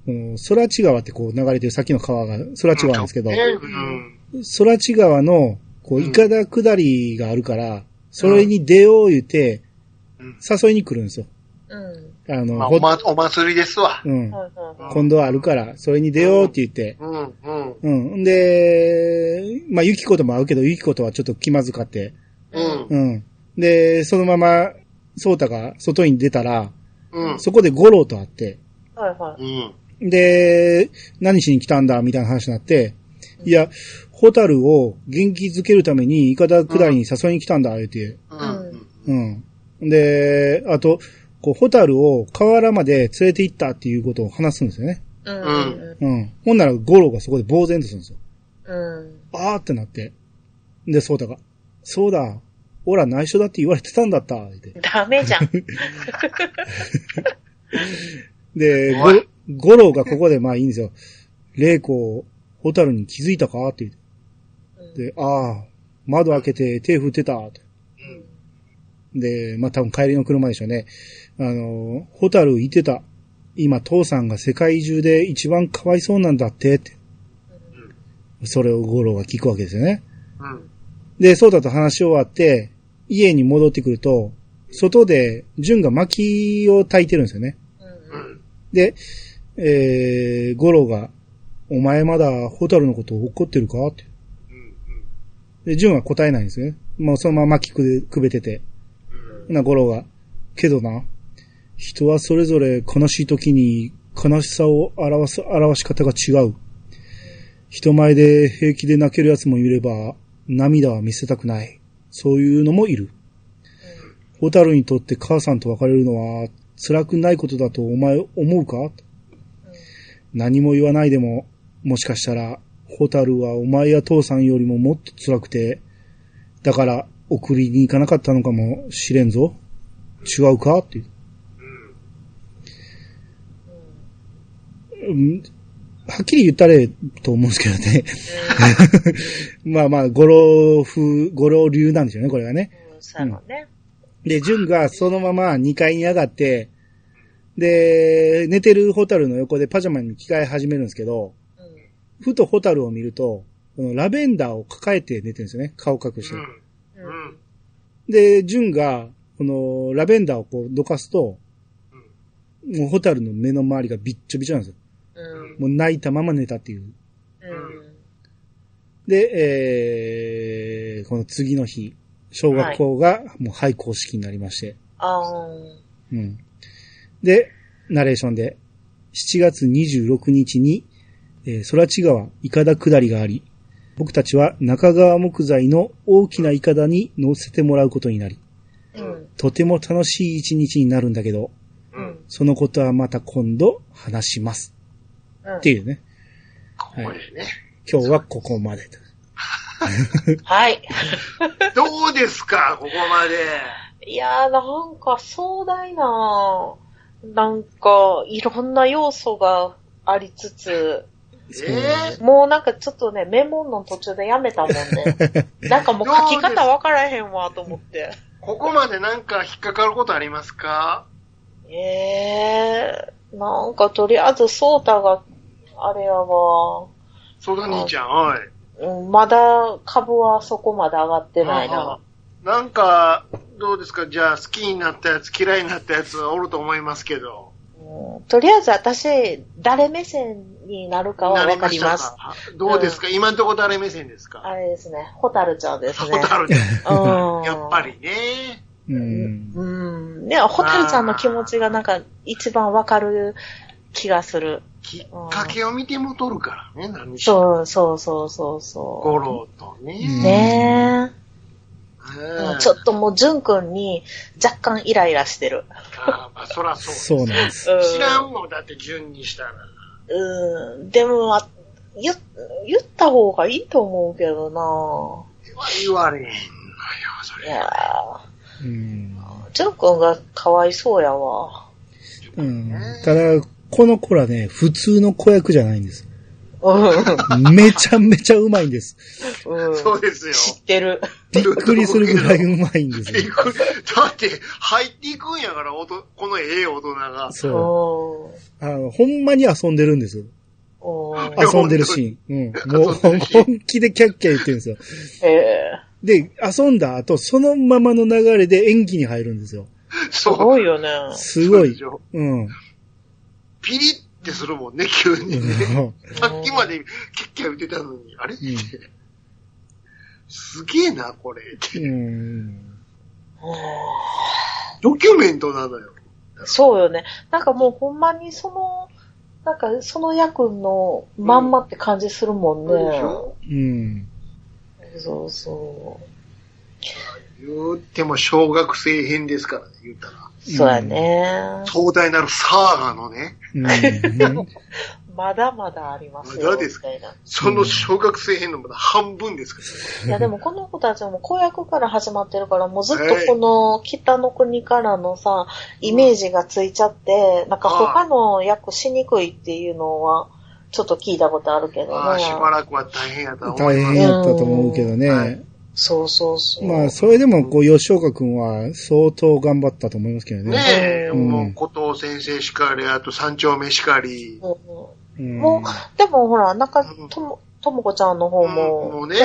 この空知川ってこう流れてる先の川が空知川なんですけど、うん。空知川の、こう、いかだ下りがあるから、それに出よう言って、うん誘いに来るんですよ。うん。あの、まあ、ほおま、お祭りですわ。うん。今度はあるから、それに出ようって言って、うん、うん。うん。んで、まあ、ユキコとも会うけど、ユキコとはちょっと気まずかって、うん。うん。で、そのまま、ソータが外に出たら、うん。そこでゴローと会って、はいはい。うん。で、何しに来たんだみたいな話になって、いや、ホタルを元気づけるために、イカダ下りに誘いに来たんだ、言うて。うん。うん。で、あと、こう、ホタルを河原まで連れて行ったっていうことを話すんですよね。うん。うん。うん。ほんなら、ゴローがそこで呆然とするんですよ。うん。あーってなって。で、ソータが、そうだ、オラ内緒だって言われてたんだった、言うて。ダメじゃん。*laughs* で、ゴゴローがここでまあいいんですよ。レイコ、ホタルに気づいたか？って言って。で、ああ、窓開けて手振ってた。で、まあ多分帰りの車でしょうね。あの、ホタル言ってた。今父さんが世界中で一番かわいそうなんだってって。それをゴローが聞くわけですよね。うん。で、ソータと話し終わって、家に戻ってくると、外で、ジュンが薪を焚いてるんですよね。うん。で、えー、ゴロが、お前まだホタルのことを怒ってるかって。で、ジュンは答えないんですね。もうそのまま巻きくくべてて。な、ゴロが、けどな、人はそれぞれ悲しい時に悲しさを表す、表し方が違う。人前で平気で泣ける奴もいれば、涙は見せたくない。そういうのもいる。ホタルにとって母さんと別れるのは辛くないことだとお前思うか？何も言わないでも、もしかしたら、ホタルはお前や父さんよりももっと辛くて、だから送りに行かなかったのかもしれんぞ。違うか？っていう。うんはっきり言ったれと思うんですけどね。*laughs* まあまあ、ゴロ風、ゴロ流なんでしょうね、これはね。うん。そね。で、ジュンがそのまま2階に上がって、で、寝てるホタルの横でパジャマに着替え始めるんですけど、うん。ふとホタルを見ると、このラベンダーを抱えて寝てるんですよね。顔隠して。うん。う。うんん。で、ジュンが、このラベンダーをこうどかすと、もうホタルの目の周りがびっちょびちょなんですよ。うん。もう泣いたまま寝たっていう。うん。で、えー、この次の日、小学校がもう廃校式になりまして、あーうん。で、ナレーションで、7月26日に、えー、空知川、イカダ下りがあり、僕たちは中川木材の大きなイカダに乗せてもらうことになり、うん。とても楽しい一日になるんだけど、うん。そのことはまた今度話します。うんっていうね。ここでね。今日はここまでと。*laughs* はい。*laughs* どうですか、ここまで。いやー、なんか壮大な、なんか、いろんな要素がありつつ、えもうなんかちょっとね、メモの途中でやめたもんね。*laughs* なんかもう書き方わからへんわと思って。ここまでなんか引っかかることありますか？ええー、なんかとりあえずソータが、あれやわ、相談兄ちゃん、おい。うんまだ株はそこまで上がってないな。なんか、どうですか？じゃあ好きになったやつ、嫌いになったやつおると思いますけど。うんとりあえず私、誰目線になるかはわかります。どうですか、今んとこ誰目線ですか？あれですね、ホタルちゃんですね。ホタルで。うん。やっぱりね。うん。うん。ね、ホタルちゃんの気持ちがなんか一番わかる気がする。きっかけを見てもとるからね、何しろ。そうそうそうそうそゴロとう。ね。ねえ。うんちょっともう、ジュン君に若干イライラしてる。あまあ、そらそう。そうなんです。うん知らんもん、だって順にしたら。うん。でも、あ言、言った方がいいと思うけど言われへんのよ、そな。いれ。やうん。ー、ジュン君がかわいそうやわ。うん。ただ、この子らね、普通の子役じゃないんです。うん。めちゃめちゃうまいんです。うん。そうですよ。知ってる。びっくりするぐらいうまいんですよ。びっくりだって、入っていくんやから、おとこのええ大人が。そうう。あの、ほんまに遊んでるんです。ん。うん。遊んでるシーン。うん。もう、本気でキャッキャ言ってるんですよ。ええで、遊んだ後、そのままの流れで演技に入るんですよ。す。ごいよね。すごいそうん。ピリってするもんね、急にね。うんさっきまでキャッキャ言ってたのに、あれ？って。すげえな、これ。ってうん。ドキュメントなのよ。そうよね。なんかもうほんまにその、なんかその役のまんまって感じするもんね。そうでしょ？うん。そうそ言うても小学生編ですからね、言ったら。う。そうやね。壮大なるサーガのね、うん。まだまだありますよ。ですか？みたいな。その小学生編のまだ半分ですか？らね。いやでもこの子たちはもう公約から始まってるから、もうずっとこの北の国からのさ、イメージがついちゃって、なんか他の役しにくいっていうのは、ちょっと聞いたことあるけどまあ、ね。しばらくは大変やとは思大。変やったと思うけどね。はいそうそうそう。まあ、それでも、こう、吉岡くんは相当頑張ったと思いますけどね。ねえ、うんもう、古藤先生しかり、あと三丁目しかり。もう、でもほら、なんかうん、とも、ともこちゃんの方うんも、もうね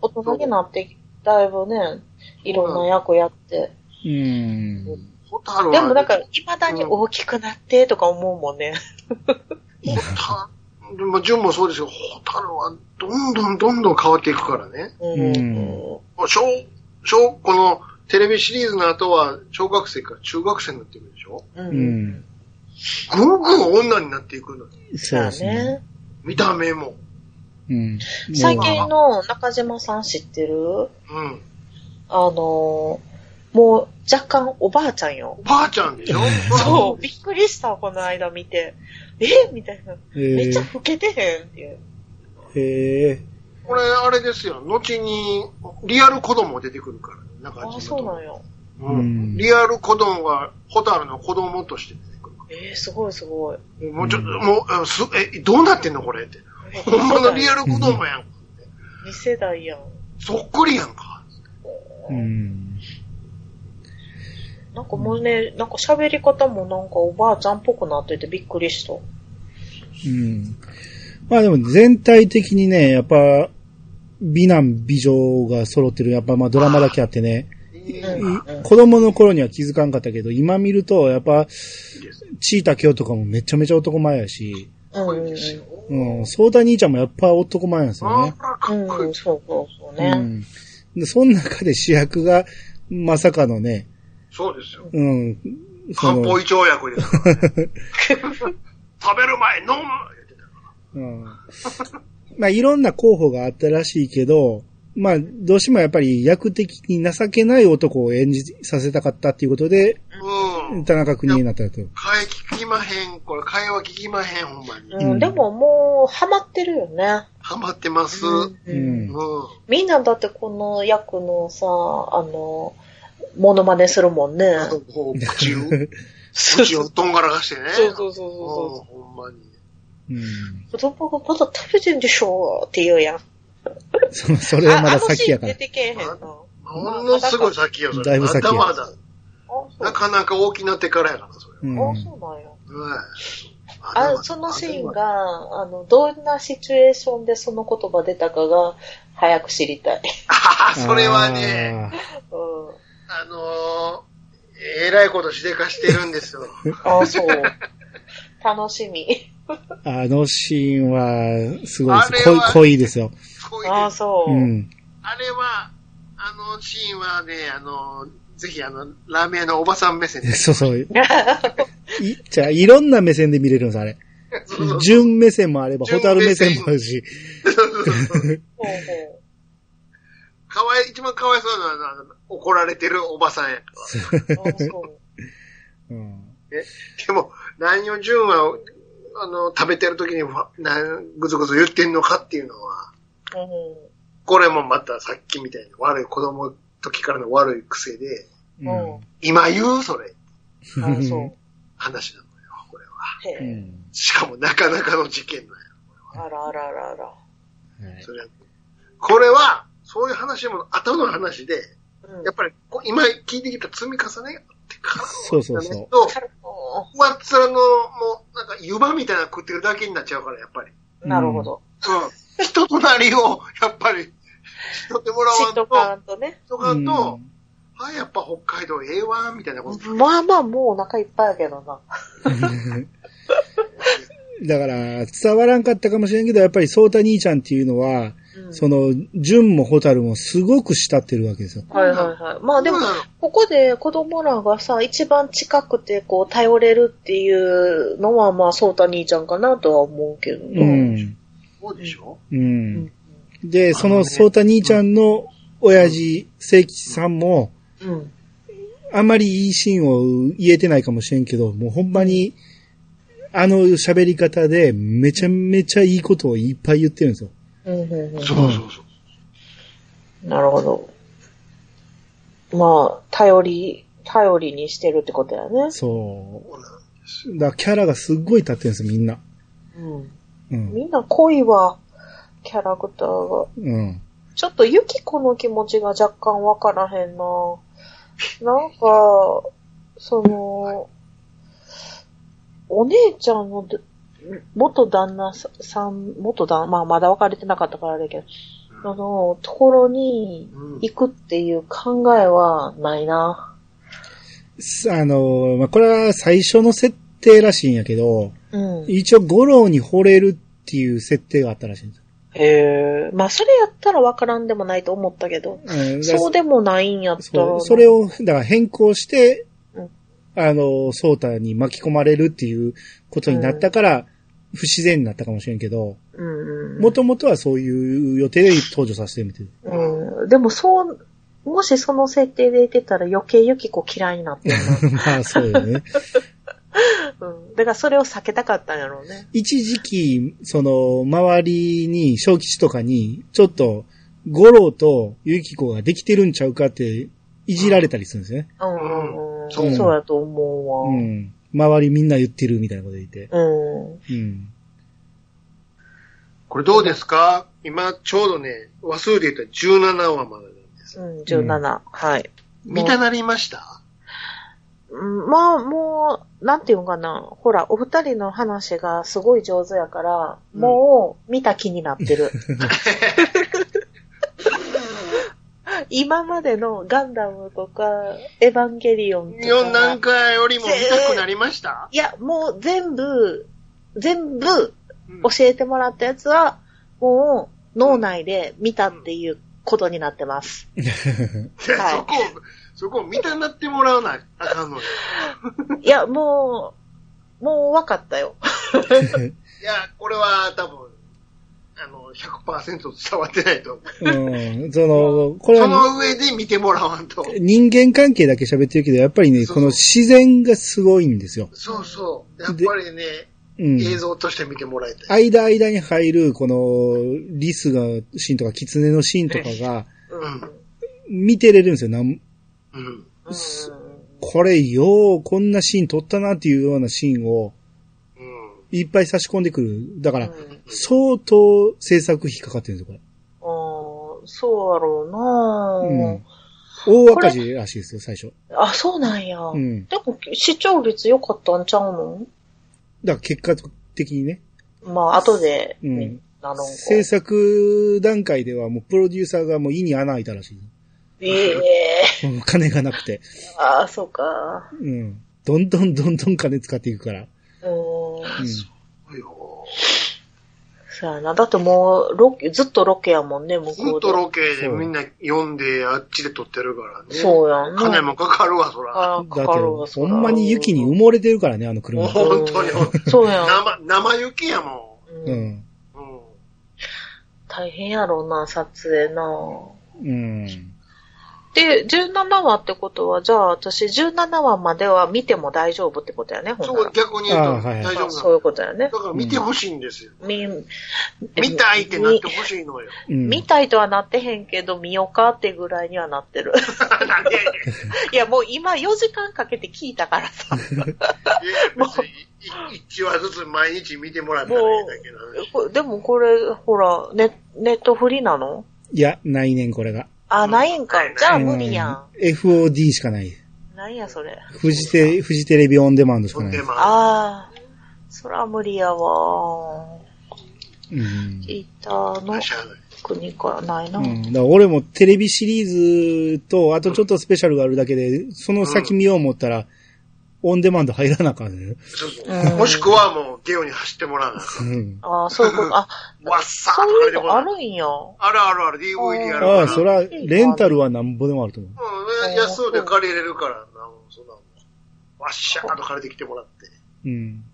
大人になって、だいぶね、いろんな役やって。うん。でもなんか、未だに大きくなってとか思うもんね。*laughs* でも、純もそうですよ。ホタルは、どんどんどんどん変わっていくからね。うん。うん小、小、この、テレビシリーズの後は、小学生から中学生になっていくでしょ？う。うんん。ぐんぐん女になっていくのに。そうですね。ね。見た目も。うん。最近の中島さん知ってる？うん。あのーもう若干おばあちゃんよお。ばあちゃんでしょ？そう、びっくりした、この間見て。え？みたいな。めっちゃ老けてへんっていう。へえ。これ、あれですよ。後に、リアル子供出てくるから、ね。なんかあ、そうなんよ。ううんん。リアル子供が、ホタルの子供としてえー、すごいすごい。ら。もうちょっと、もうあす、え、どうなってんの？これって。ほんまのリアル子供やん。2世代やん。そっくりやんか。うん。なんかもうね、なんか喋り方もなんかおばあちゃんっぽくなっててびっくりした。うん。まあでも全体的にね、やっぱ、美男美女が揃ってる、やっぱまあドラマだけあってね、子供の頃には気づかんかったけど、今見ると、やっぱ、チータ京とかもめちゃめちゃ男前やし、うんかっこいいですよ。うん、ソータ兄ちゃんもやっぱ男前なんですよね。あら、かうん、っこいいうん、。そうそうそううね。ん。で、その中で主役が、まさかのね、そうですよ。うん、その漢方、胃腸薬ですからね。食べる前、飲む *laughs* うん。まあいろんな候補があったらしいけど、まあどうしてもやっぱり役的に情けない男を演じさせたかったっていうことで、うん。田中邦衛になったと。会聞きまへん。これ会話聞きまへん、ほんまに。うん、うんでももう、ハマってるよね。ハマってます。ううん。ん。みんなだってこの役のさ、あの、モノマネするもんね。こう、口を、*laughs* 口をとんがらかしてね。そうそうそううんそほんまに。うん。う。子供がまだ食べてんでしょって言うやん。そ *laughs* それはまだ先やから。ものすごい先よ、それ。だいぶ先やまだまだ。なかなか大きなってからやから、それ。うんあ、そうなんや。はい。あ、そのシーンが、あの、どんなシチュエーションでその言葉出たかが、早く知りたい。あーそれはね、うん。あのー、えらいことしでかしてるんですよ。*laughs* あ、そう。楽しみ。あのシーンは、すごいです。濃いですよ。あ、すごいです。そうう。ん。あれは、あのシーンはね、あの、ぜひあの、ラーメン屋のおばさん目線で。そうそう。*laughs* いじゃあ、いろんな目線で見れるんです、あれ。純目線もあれば、ホ純タル目線もあるし。そうそうそうほう *laughs* かわい、一番かわいそうなのは、あの怒られてるおばさんやから。ほう。あ、そう。*laughs* うん。でも、何を純は、あの、食べてる時に、わなぐずぐず言ってんのかっていうのは、うこれもまたさっきみたいに悪い子供の時からの悪い癖で、うん今言うそれ、ん。あ、そう。話なのよ、これは。しかもなかなかの事件なんや。あらあらあらあら。はいそれはこれは、そういう話も後の話で、うんやっぱり今聞いてきた積み重ねがあってからのそうそうそうわっつらの、もう、なんか湯葉みたいなの食ってるだけになっちゃうから、やっぱり。んなるほど。うん。*laughs* 人となりを、やっぱり、知ってもらわんと、知っとかんとね。とかんと、あ、やっぱ北海道ええわ、みたいなこと。まあまあ、もうお腹いっぱいやけどな。*laughs* だから、伝わらんかったかもしれんけど、やっぱり、ソータ兄ちゃんっていうのは、うんその、純もホタルもすごく慕ってるわけですよ。はいはいはい。まあでもここで子供らがさ、一番近くてこう頼れるっていうのはまあ、そうた兄ちゃんかなとは思うけどな。うん。そうでしょ？う。うんん。で、その、あのねソータ兄ちゃんの親父、聖吉さんも、うん。あんまりいいシーンを言えてないかもしれんけど、もうほんまに、あの喋り方でめちゃめちゃいいことをいっぱい言ってるんですよ。うんうんうんそうそうそう。なるほど。まあ、頼り、頼りにしてるってことやね。そう。だからキャラがすっごい立ってるんですよ、みんな。うん。うん。みんな濃いわ、キャラクターが。うん。ちょっとユキコの気持ちが若干わからへんな。なんか、その、お姉ちゃんので元旦那さん、元旦、まあまだ別れてなかったからあれやけど、あの、ところにうん行くっていう考えはないな。すあの、まあ、これは最初の設定らしいんやけど、うん。一応五郎に惚れるっていう設定があったらしいんですよ。へえ。まあそれやったらわからんでもないと思ったけど、うん、そうでもないんやった。そうそれを、だから変更して、うんあの、ソータに巻き込まれるっていうことになったから、不自然になったかもしれんけど、うんうん。もともとはそういう予定で登場させてみてる。うん。でもそう、もしその設定でいてたら余計ユキコ嫌いになってる *laughs* まあ、そうよね。な。うん。だからそれを避けたかったんやろうね。一時期、その、周りに、小吉とかに、ちょっと、五郎とユキコができてるんちゃうかって、いじられたりするんですね。うんうんうん。そうそうやと思うわ。うん。うん。周りみんな言ってるみたいなこと言って。うん。これどうですか？今、ちょうどね、話数で言ったら17話までなんです。うん、17。はい。見たなりました？うんまあ、もう、なんていうのかな。ほら、お二人の話がすごい上手やから、うんもう、見た気になってる。今までのガンダムとか、エヴァンゲリオンとか。4段階よりも見たくなりました？いや、もう全部、全部うん教えてもらったやつは、もう脳内で見たっていうことになってます。*laughs* いやそこを、そこを見たなってもらうな、あかんのよ。いや、もう、もう分かったよ。*laughs* いや、これは多分、あの、100%伝わってないと思う。うん。その、これそは、の上で見てもらわんと。人間関係だけ喋ってるけど、やっぱりね、そうそうこの自然がすごいんですよ。そうそう。やっぱりね、うん。映像として見てもらいたい。間間に入る、この、リスが、シーンとか、キツネのシーンとかが、うん。見てれるんですよ。なんうん。うんこれ、よう、こんなシーン撮ったなっていうようなシーンを、うん。いっぱい差し込んでくる。だから、うん相当制作費かかってるんですよ、こあーそうやろうなうん。大赤字らしいですよ、最初。あ、そうなんや。うん。でも、視聴率良かったんちゃうの？だから結果的にね、まあ、後で、うん。制作段階ではもうプロデューサーがもう意に穴開いたらしい。ええもう *laughs* 金がなくて。ああ、そうか。うん。どんどんどんどん金使っていくから。うーん。うん。そうよそうやな。だってもう、ロケ、ずっとロケやもんね、向こうで。ずっとロケでみんな読んで、あっちで撮ってるからね。そうやんな。金もかかるわ、そら。あかかるわ、そらほんまに雪に埋もれてるからね、あの車。*laughs* 本当に。そうやん。生、生雪やもう。うんん。ん。うん。大変やろうな、撮影な。うん。で、17話ってことは、じゃあ私17話までは見ても大丈夫ってことやね、ほんそう。逆に言うとあはい大丈夫そういなうことやねの。。だから見てほしいんですよ。み、見たいってなってほしいのよ。うん。見たいとはなってへんけど、見ようかってぐらいにはなってる。*laughs* いや、もう今4時間かけて聞いたからさ。いや別にい一話ずつ毎日見てもらったらいいんだけどね。こでもこれ、ほら、ネネットフリなの？いや、ないねん、これが。あ、ないんか。じゃあ無理やん。うん FOD しかない。なんやそれ。フジテ、フジテレビオンデマンドしかないあ、ああ、そら無理やわ。うん。聞いたの国からないな。うん。だから俺もテレビシリーズと、あとちょっとスペシャルがあるだけで、その先見よう思ったら、終オンデマンド入らなあかんね。そうそうもしくはもうゲオに走ってもらうな。うん。ああ、そういうこと。あ、わっさーとそういうのあか出てこない。るんや。あるあるある、DVD あるああ。そら、レンタルはなんぼでもあると思う。うん、安そうで借りれるからな、そんなわっしゃーと借りてきてもらって。うん。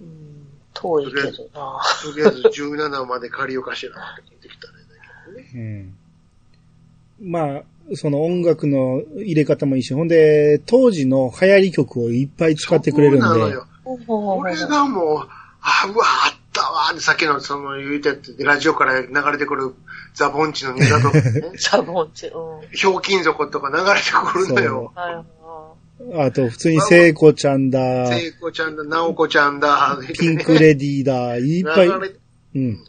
うん、遠いけどな。とりあえず17まで借りようかしらって聞いてきたらいいんだけどね。うん。まあ、その音楽の入れ方もいいし、ほんで、当時の流行り曲をいっぱい使ってくれるんで、そうなのよ。ほうほうほうほうこれがもう、あ、うわ、あったわさっきのその言うたやつで、ラジオから流れてくるザ・ボンチのネタとかね、*laughs* ザボンチ、うん。ひょうきん族とか流れてくるのよ。はいはい。あと、普通に聖子ちゃんだ、聖子ちゃんだ、直子ちゃんだ、ピンクレディーだ、いっぱい。うん。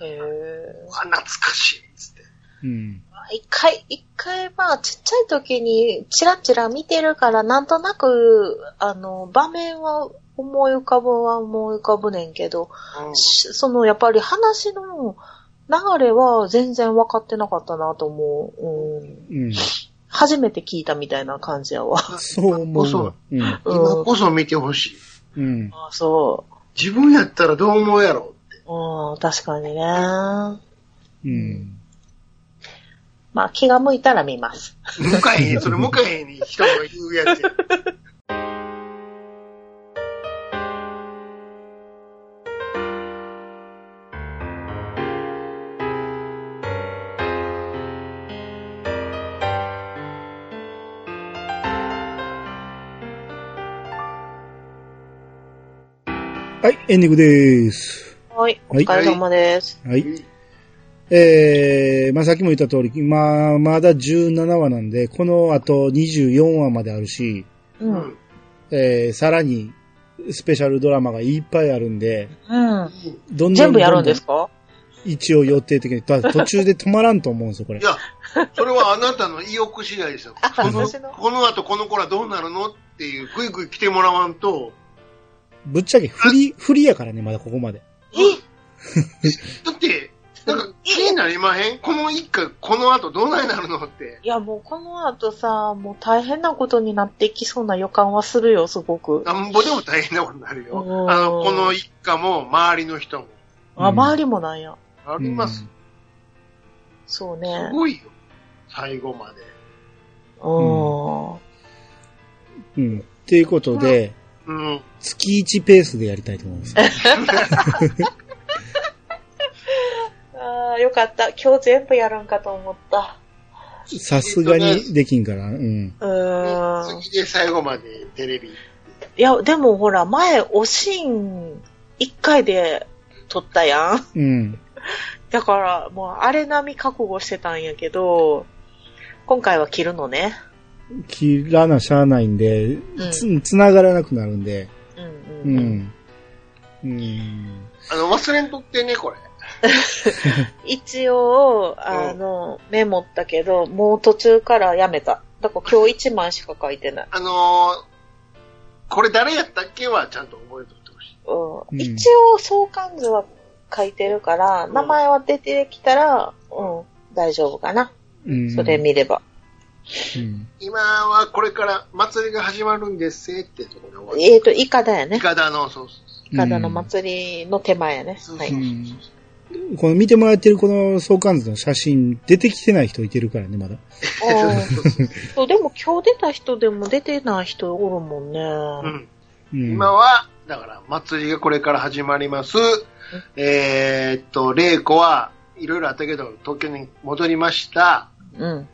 へえ。あ、懐かしいっつって。うん。一回、一回、まあ、ちっちゃい時に、チラチラ見てるから、なんとなく、あの、場面は思い浮かぶは思い浮かぶねんけど、うんしその、やっぱり話の流れは全然分かってなかったなと思う。うん。うん。初めて聞いたみたいな感じやわ。そう思うわ。うん。今こそ見てほしい。うん。あそ自分やったらどう思うやろって。う。うん、確かにね。うん。まあ、気が向いたら見ます。向かへん、それ向かへんに人が言うやつや。はい、エンディングです。はい、おはい疲れ様です。はい。えー、まあ、さっきも言った通り、今、まだ17話なんで、この後24話まであるし、う。うんん。えー、さらに、スペシャルドラマがいっぱいあるんで、うん。どんどん全部やるんですか？一応予定的に、途中で止まらんと思うんですよ、これい。や、それはあなたの意欲次第ですよ。*laughs* このこの後この子らどうなるのっていう、ぐいぐい来てもらわんと、ぶっちゃけ、フリ、フリやからね、まだここまで。え？*laughs* だって、なんか気になりまへん？この一家、この後どうなるのって。いや、もうこの後さ、もう大変なことになっていきそうな予感はするよ、すごく。なんぼでも大変なことになるよ。うんあの、この一家も、周りの人も。あ、うん周りもなんや。あります。そうねす。ごいよ。最後まで。うん。うん。っていうことで、うん。月1ペースでやりたいと思います。*laughs* ああ、よかった。今日全部やるんかと思った。さすがにできんから、うん。うーん。次で最後までテレビ。いや、でもほら、前、おしん、一回で撮ったやん。うん。だから、もう、あれ並み覚悟してたんやけど、今回は切るのね。切らなしゃあないんで、うんつ、つながらなくなるんで、うんううん。ん。うん。あの、忘れんとってね、これ。*laughs* 一応、あの、メモったけど、もう途中からやめた。だから今日一枚しか書いてない。あのー、これ誰やったっけはちゃんと覚えておいてほしい。うん、うん一応相関図は書いてるから、ん名前は出てきたら、うん、大丈夫かな。うん。それ見れば。うん。今はこれから祭りが始まるんですってところで終わる。えっ、と、イカだよねイ。カダの、そうそうイカダの祭りの手前やね。そう。はい。この見てもらってるこの相関図の写真、出てきてない人いてるからね、まだ。あー *laughs* そうでも今日出た人でも出てない人おるもんね。うん。うん。今は、だから、祭りがこれから始まります。えーっと、玲子はいろいろあったけど、東京に戻りました。うん。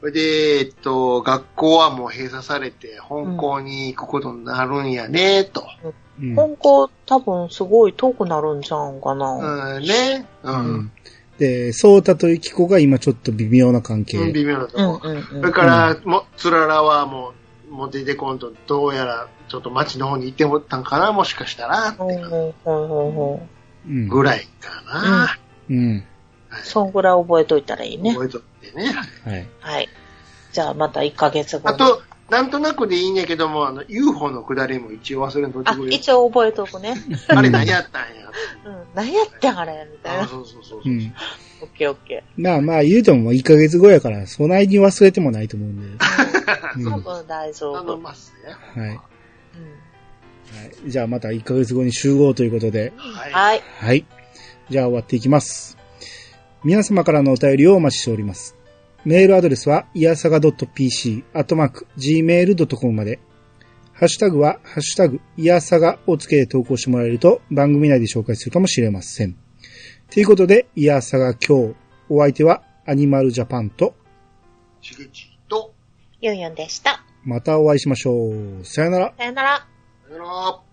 それで、えっと、学校はもう閉鎖されて、本校に行くことになるんやね、と。うん、今後多分すごい遠くなるんじゃんかな。うん、ね。う。うんん。で、ソータとユキコが今ちょっと微妙な関係。うん微妙なとこ。うんうんうん。それから、も、つららはもう、もう出てこんと、どうやら、ちょっと街の方に行ってもったんかな、もしかしたら、ってほうほうほうほうほううん。ぐらいかな。うん。はいそんぐらい覚えといたらいいね。覚えとってね。はい。はい。じゃあまた1ヶ月後に。あと、なんとなくでいいんやけども、あの、UFO のくだりも一応忘れんとってあく、れ。一応覚えとくね。*laughs* あれ何やったんや。*laughs* うん。何やってんあれみたいあな。そうそうそうそう。うん。オッケーオッケまあまあ言うても1ヶ月後やから、そないに忘れてもないと思うんで。*laughs* 多分大丈頼夫。ますね。はい。はい。じゃあまた1ヶ月後に集合ということで。はい。はい。はい。じゃあ終わっていきます。皆様からのお便りをお待ちしております。メールアドレスは、いやさが .pc、アットマーク、gmail.com まで。ハッシュタグは、ハッシュタグ、いやさがをつけて投稿してもらえると、番組内で紹介するかもしれません。ということで、いやさが今日、お相手は、アニマルジャパンと、しげちと、ユンユンでした。またお会いしましょう。さよなら。さよなら。さよなら。